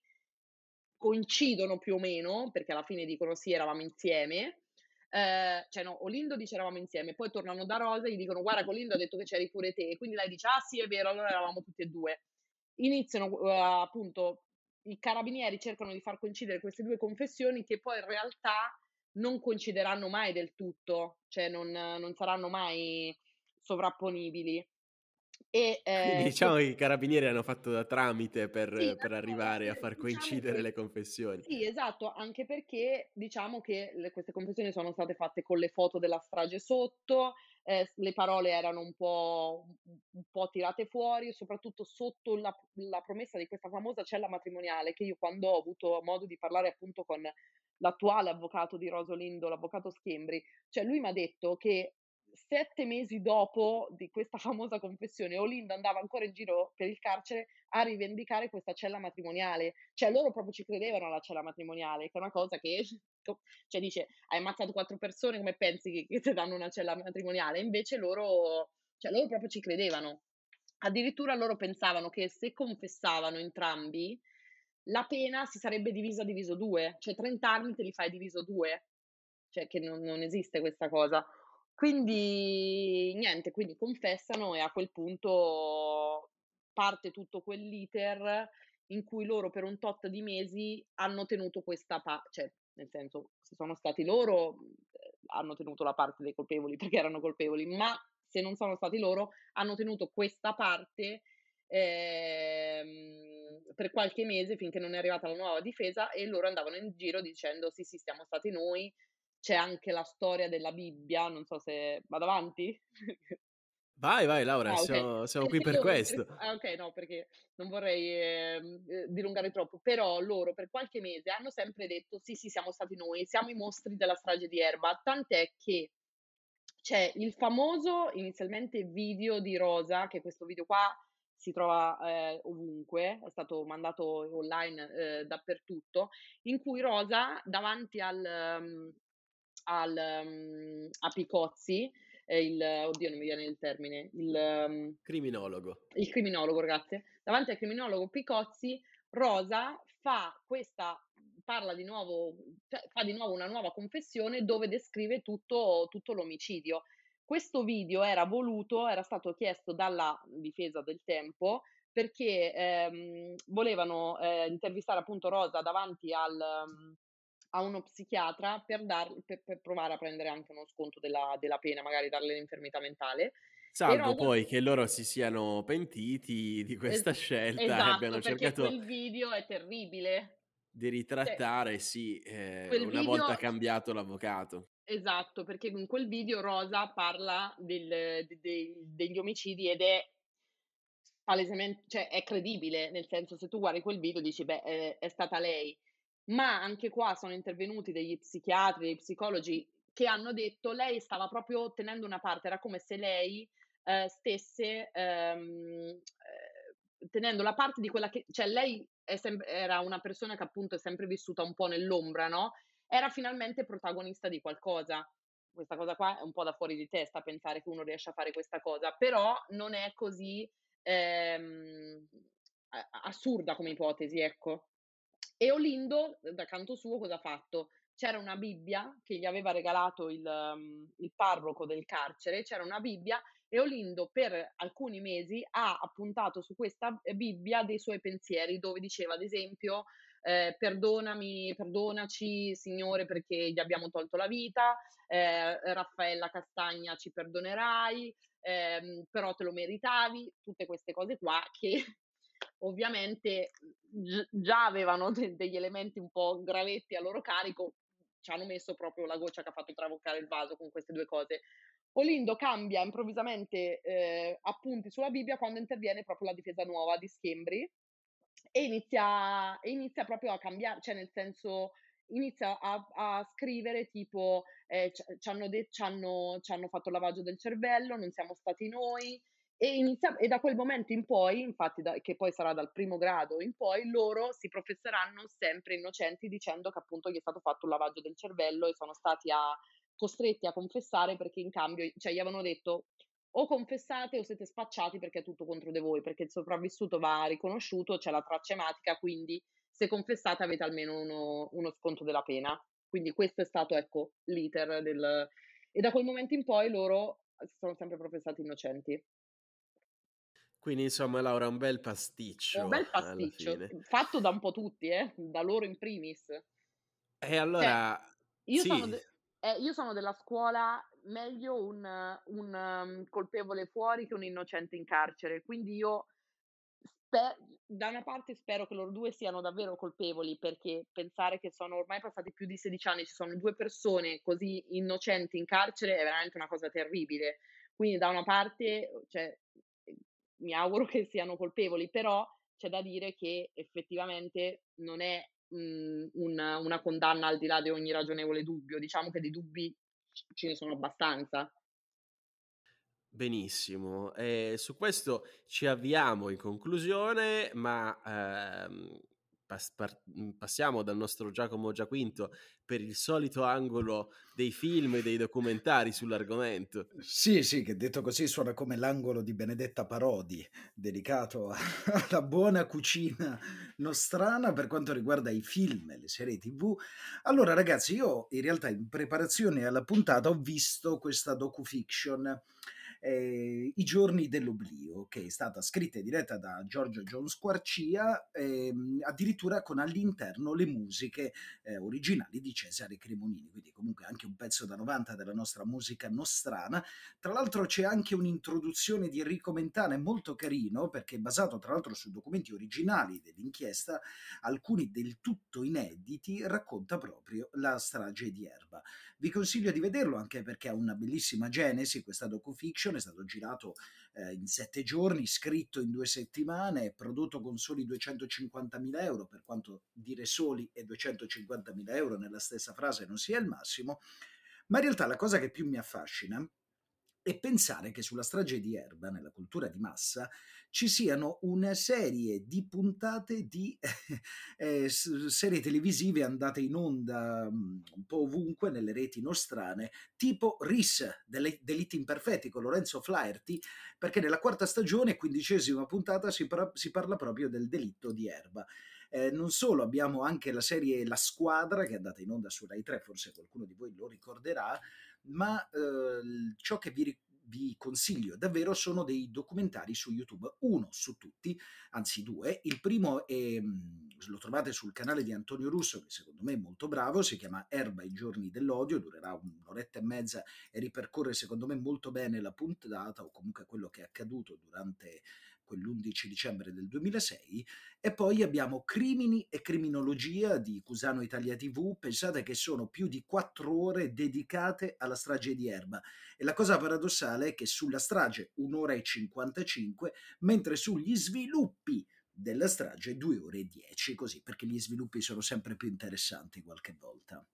coincidono più o meno, perché alla fine dicono sì, eravamo insieme. Eh, cioè no, Olindo dice eravamo insieme, poi tornano da Rosa e gli dicono guarda Olindo ha detto che c'eri pure te, quindi lei dice ah sì è vero, allora eravamo tutti e due. Iniziano uh, appunto i carabinieri cercano di far coincidere queste due confessioni che poi in realtà non coincideranno mai del tutto, cioè non, non saranno mai sovrapponibili. E, eh, diciamo che i carabinieri hanno fatto da tramite per, sì, per arrivare a far diciamo coincidere che, le confessioni. Sì, esatto, anche perché diciamo che le, queste confessioni sono state fatte con le foto della strage sotto, eh, le parole erano un po', un po', tirate fuori, soprattutto sotto la, la, promessa di questa famosa cella matrimoniale che io quando ho avuto modo di parlare appunto con l'attuale avvocato di Rosolindo, l'avvocato Schembri, cioè lui mi ha detto che sette mesi dopo di questa famosa confessione, Olindo andava ancora in giro per il carcere a rivendicare questa cella matrimoniale. Cioè loro proprio ci credevano alla cella matrimoniale, che è una cosa che, cioè dice, hai ammazzato quattro persone, come pensi che, che ti danno una cella matrimoniale? Invece loro, cioè loro proprio ci credevano. Addirittura loro pensavano che se confessavano entrambi, la pena si sarebbe divisa diviso due, cioè 30 anni te li fai diviso due, cioè che non, non esiste questa cosa. Quindi niente, quindi confessano e a quel punto parte tutto quell'iter in cui loro per un tot di mesi hanno tenuto questa parte, cioè nel senso se sono stati loro eh, hanno tenuto la parte dei colpevoli perché erano colpevoli, ma se non sono stati loro hanno tenuto questa parte ehm, per qualche mese finché non è arrivata la nuova difesa e loro andavano in giro dicendo sì sì siamo stati noi, c'è anche la storia della Bibbia, non so se vado avanti. Vai, vai Laura, ah, okay. siamo, siamo qui per questo. Ah, ok, no, perché non vorrei ehm, eh, dilungare troppo, però loro per qualche mese hanno sempre detto sì, sì, siamo stati noi, siamo i mostri della strage di Erba, tant'è che c'è il famoso inizialmente video di Rosa, che questo video qua si trova eh, ovunque, è stato mandato online eh, dappertutto, in cui Rosa davanti al, um, al, um, a Picozzi, il, oddio non mi viene il termine, il um, criminologo. Il criminologo, grazie. Davanti al criminologo Picozzi, Rosa fa questa, parla di nuovo, cioè, fa di nuovo una nuova confessione dove descrive tutto, tutto l'omicidio. Questo video era voluto, era stato chiesto dalla difesa del tempo perché ehm, volevano eh, intervistare appunto Rosa davanti al, a uno psichiatra per, dar, per, per, provare a prendere anche uno sconto della, della pena, magari darle l'infermità mentale. Salvo Rosa... poi che loro si siano pentiti di questa es- scelta esatto, e abbiano cercato... quel video è terribile. Di cioè ritrattare, cioè, sì, eh, una video... volta cambiato l'avvocato. Esatto, perché in quel video Rosa parla del, de, de, degli omicidi ed è palesemente, cioè è credibile, nel senso se tu guardi quel video dici beh è, è stata lei, ma anche qua sono intervenuti degli psichiatri, dei psicologi che hanno detto lei stava proprio tenendo una parte, era come se lei eh, stesse ehm, eh, tenendo la parte di quella che, cioè lei sem- era una persona che appunto è sempre vissuta un po' nell'ombra, no? era finalmente protagonista di qualcosa. Questa cosa qua è un po' da fuori di testa pensare che uno riesce a fare questa cosa, però non è così ehm, assurda come ipotesi, ecco. E Olindo, da canto suo, cosa ha fatto? C'era una Bibbia che gli aveva regalato il, um, il parroco del carcere, c'era una Bibbia e Olindo per alcuni mesi ha appuntato su questa Bibbia dei suoi pensieri, dove diceva ad esempio eh, perdonami, perdonaci Signore perché gli abbiamo tolto la vita, eh, Raffaella Castagna ci perdonerai, eh, però te lo meritavi, tutte queste cose qua che ovviamente già avevano de- degli elementi un po' gravetti a loro carico, ci hanno messo proprio la goccia che ha fatto traboccare il vaso con queste due cose. Olindo cambia improvvisamente eh, appunti sulla Bibbia quando interviene proprio la difesa nuova di Schembri, e inizia, e inizia proprio a cambiare, cioè nel senso inizia a, a scrivere tipo eh, ci, hanno de- fatto il lavaggio del cervello, non siamo stati noi e, inizia, e da quel momento in poi, infatti da, che poi sarà dal primo grado in poi, loro si professeranno sempre innocenti dicendo che appunto gli è stato fatto un lavaggio del cervello e sono stati a, costretti a confessare perché in cambio, cioè gli avevano detto o confessate o siete spacciati perché è tutto contro di voi, perché il sopravvissuto va riconosciuto, c'è la traccia ematica, quindi se confessate avete almeno uno, uno sconto della pena. Quindi questo è stato, ecco, l'iter del... E da quel momento in poi loro sono sempre professati innocenti. Quindi insomma Laura, un bel pasticcio. Un bel pasticcio, fatto da un po' tutti, eh? da loro in primis. E allora... Cioè, io, sì. sono de- eh, io sono della scuola meglio un, un um, colpevole fuori che un innocente in carcere. Quindi io sper- da una parte spero che loro due siano davvero colpevoli perché pensare che sono ormai passati più di 16 anni, ci sono due persone così innocenti in carcere è veramente una cosa terribile. Quindi da una parte, cioè, mi auguro che siano colpevoli, però c'è da dire che effettivamente non è mh, una, una condanna al di là di ogni ragionevole dubbio. Diciamo che di dubbi ce ne sono abbastanza. Benissimo, e su questo ci avviamo in conclusione, ma ehm, pas- par- mhmm, passiamo dal nostro Giacomo Giaquinto per il solito angolo dei film e dei documentari sull'argomento. Sì, sì, che detto così suona come l'angolo di Benedetta Parodi, dedicato alla buona cucina nostrana per quanto riguarda i film e le serie TV. Allora, ragazzi, io in realtà in preparazione alla puntata ho visto questa docufiction eh, I giorni dell'oblio, che è stata scritta e diretta da Giorgio John Squarcia, ehm, addirittura con all'interno le musiche eh, originali di Cesare Cremonini, quindi comunque anche un pezzo da 90 della nostra musica nostrana. Tra l'altro c'è anche un'introduzione di Enrico Mentana molto carino, perché è basato tra l'altro su documenti originali dell'inchiesta, alcuni del tutto inediti, racconta proprio la strage di Erba. Vi consiglio di vederlo anche perché ha una bellissima genesi, questa docufiction è stato girato eh, in sette giorni, scritto in due settimane, prodotto con soli 250.000 euro, per quanto dire soli e 250.000 euro nella stessa frase non sia il massimo, ma in realtà la cosa che più mi affascina e pensare che sulla strage di Erba, nella cultura di massa, ci siano una serie di puntate di eh, serie televisive andate in onda mm, un po' ovunque nelle reti nostrane, tipo RIS, Delitti Imperfetti con Lorenzo Flaherty, perché nella quarta stagione, quindicesima puntata, si, par- si parla proprio del delitto di Erba. Eh, non solo, abbiamo anche la serie La Squadra che è andata in onda su Rai 3, forse qualcuno di voi lo ricorderà, ma eh, ciò che vi, vi consiglio davvero sono dei documentari su YouTube, uno su tutti, anzi due. Il primo è, mm, lo trovate sul canale di Antonio Russo, che secondo me è molto bravo, si chiama Erba i giorni dell'odio, durerà un'oretta e mezza e ripercorre secondo me molto bene la puntata o comunque quello che è accaduto durante quell'11 dicembre del 2006, e poi abbiamo Crimini e Criminologia di Cusano Italia TV, pensate che sono più di quattro ore dedicate alla strage di Erba. E la cosa paradossale è che sulla strage un'ora e 55, mentre sugli sviluppi della strage due ore e dieci, così, perché gli sviluppi sono sempre più interessanti qualche volta.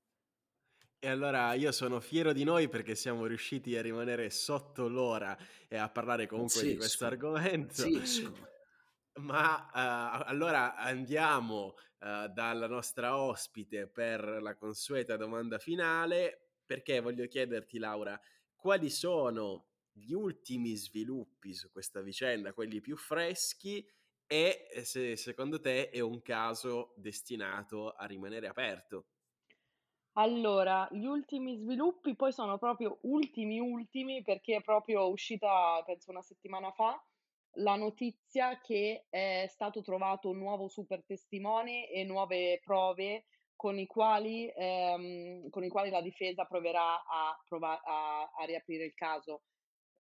E allora io sono fiero di noi perché siamo riusciti a rimanere sotto l'ora e a parlare comunque Pazzesco. di questo argomento. Ma uh, allora andiamo uh, dalla nostra ospite per la consueta domanda finale, perché voglio chiederti Laura, quali sono gli ultimi sviluppi su questa vicenda, quelli più freschi, e se secondo te è un caso destinato a rimanere aperto? Allora, gli ultimi sviluppi poi sono proprio ultimi ultimi perché è proprio uscita, penso una settimana fa, la notizia che è stato trovato un nuovo super testimone e nuove prove con i quali, ehm, con i quali la difesa proverà a, prova- a, a riaprire il caso.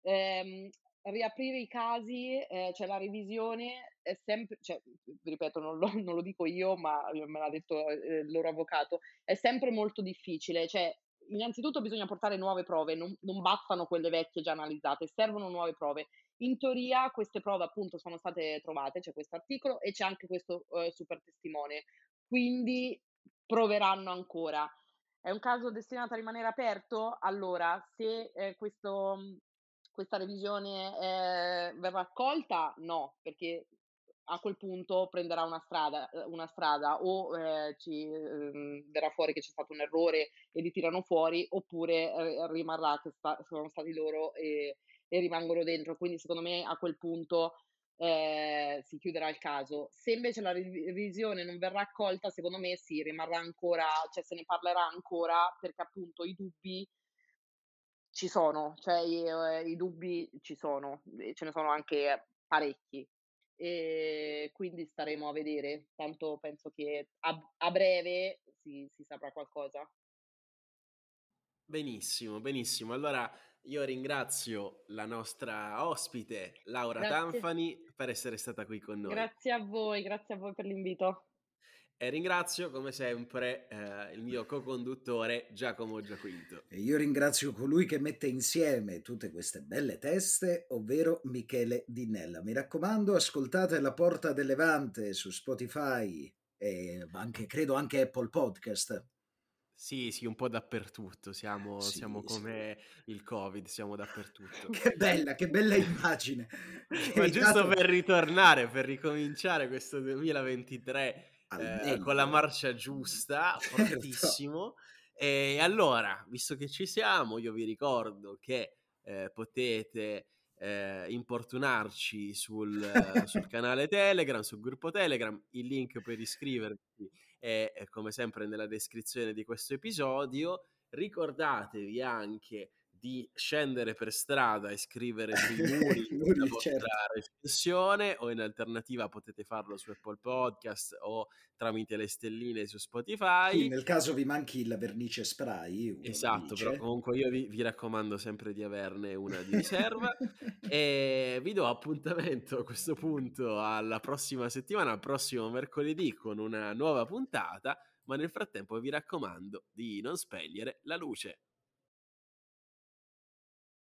Ehm, riaprire i casi, eh, cioè la revisione è sempre, cioè, ripeto, non lo, non lo dico io, ma me l'ha detto eh, il loro avvocato, è sempre molto difficile. Cioè, innanzitutto bisogna portare nuove prove, non, non bastano quelle vecchie già analizzate, servono nuove prove. In teoria queste prove appunto sono state trovate, c'è questo articolo e c'è anche questo eh, super testimone, quindi proveranno ancora. È un caso destinato a rimanere aperto? Allora, se eh, questo questa revisione eh, verrà accolta? No, perché a quel punto prenderà una strada, eh, una strada o eh, ci eh, verrà fuori che c'è stato un errore e li tirano fuori, oppure eh, rimarrà che sta, sono stati loro e, e, rimangono dentro. Quindi secondo me a quel punto eh, si chiuderà il caso. Se invece la revisione non verrà accolta, secondo me sì, rimarrà ancora, cioè se ne parlerà ancora perché appunto i dubbi ci sono, cioè i, eh, i dubbi ci sono, ce ne sono anche parecchi. E quindi staremo a vedere, tanto penso che a, a breve si, si saprà qualcosa. Benissimo, benissimo. Allora io ringrazio la nostra ospite Laura grazie. Tanfani per essere stata qui con noi. Grazie a voi, grazie a voi per l'invito. E ringrazio come sempre eh, il mio co-conduttore Giacomo Giaquinto. E io ringrazio colui che mette insieme tutte queste belle teste, ovvero Michele Dinella. Mi raccomando, ascoltate La Porta del Levante su Spotify e anche, credo anche Apple Podcast. Sì, sì, un po' dappertutto, siamo Sì, siamo sì. come il Covid, siamo dappertutto. Che bella, che bella immagine. Ma giusto per ritornare, per ricominciare questo 2023, ehm, con la marcia giusta, Certo. fortissimo. E allora, visto che ci siamo, io vi ricordo che, ehm, potete, ehm, importunarci sul sul canale Telegram, sul gruppo Telegram. Il link per iscrivervi è è come sempre nella descrizione di questo episodio. Ricordatevi anche di scendere per strada e scrivere sui muri la vostra certo. recensione o in alternativa potete farlo su Apple Podcast o tramite le stelline su Sì, Spotify. nel caso vi manchi la vernice spray, Esatto, però dice. comunque io vi vi raccomando sempre di averne una di riserva. E vi do appuntamento a questo punto alla prossima settimana, al prossimo mercoledì con una nuova puntata, ma nel frattempo vi raccomando di non spegnere la luce.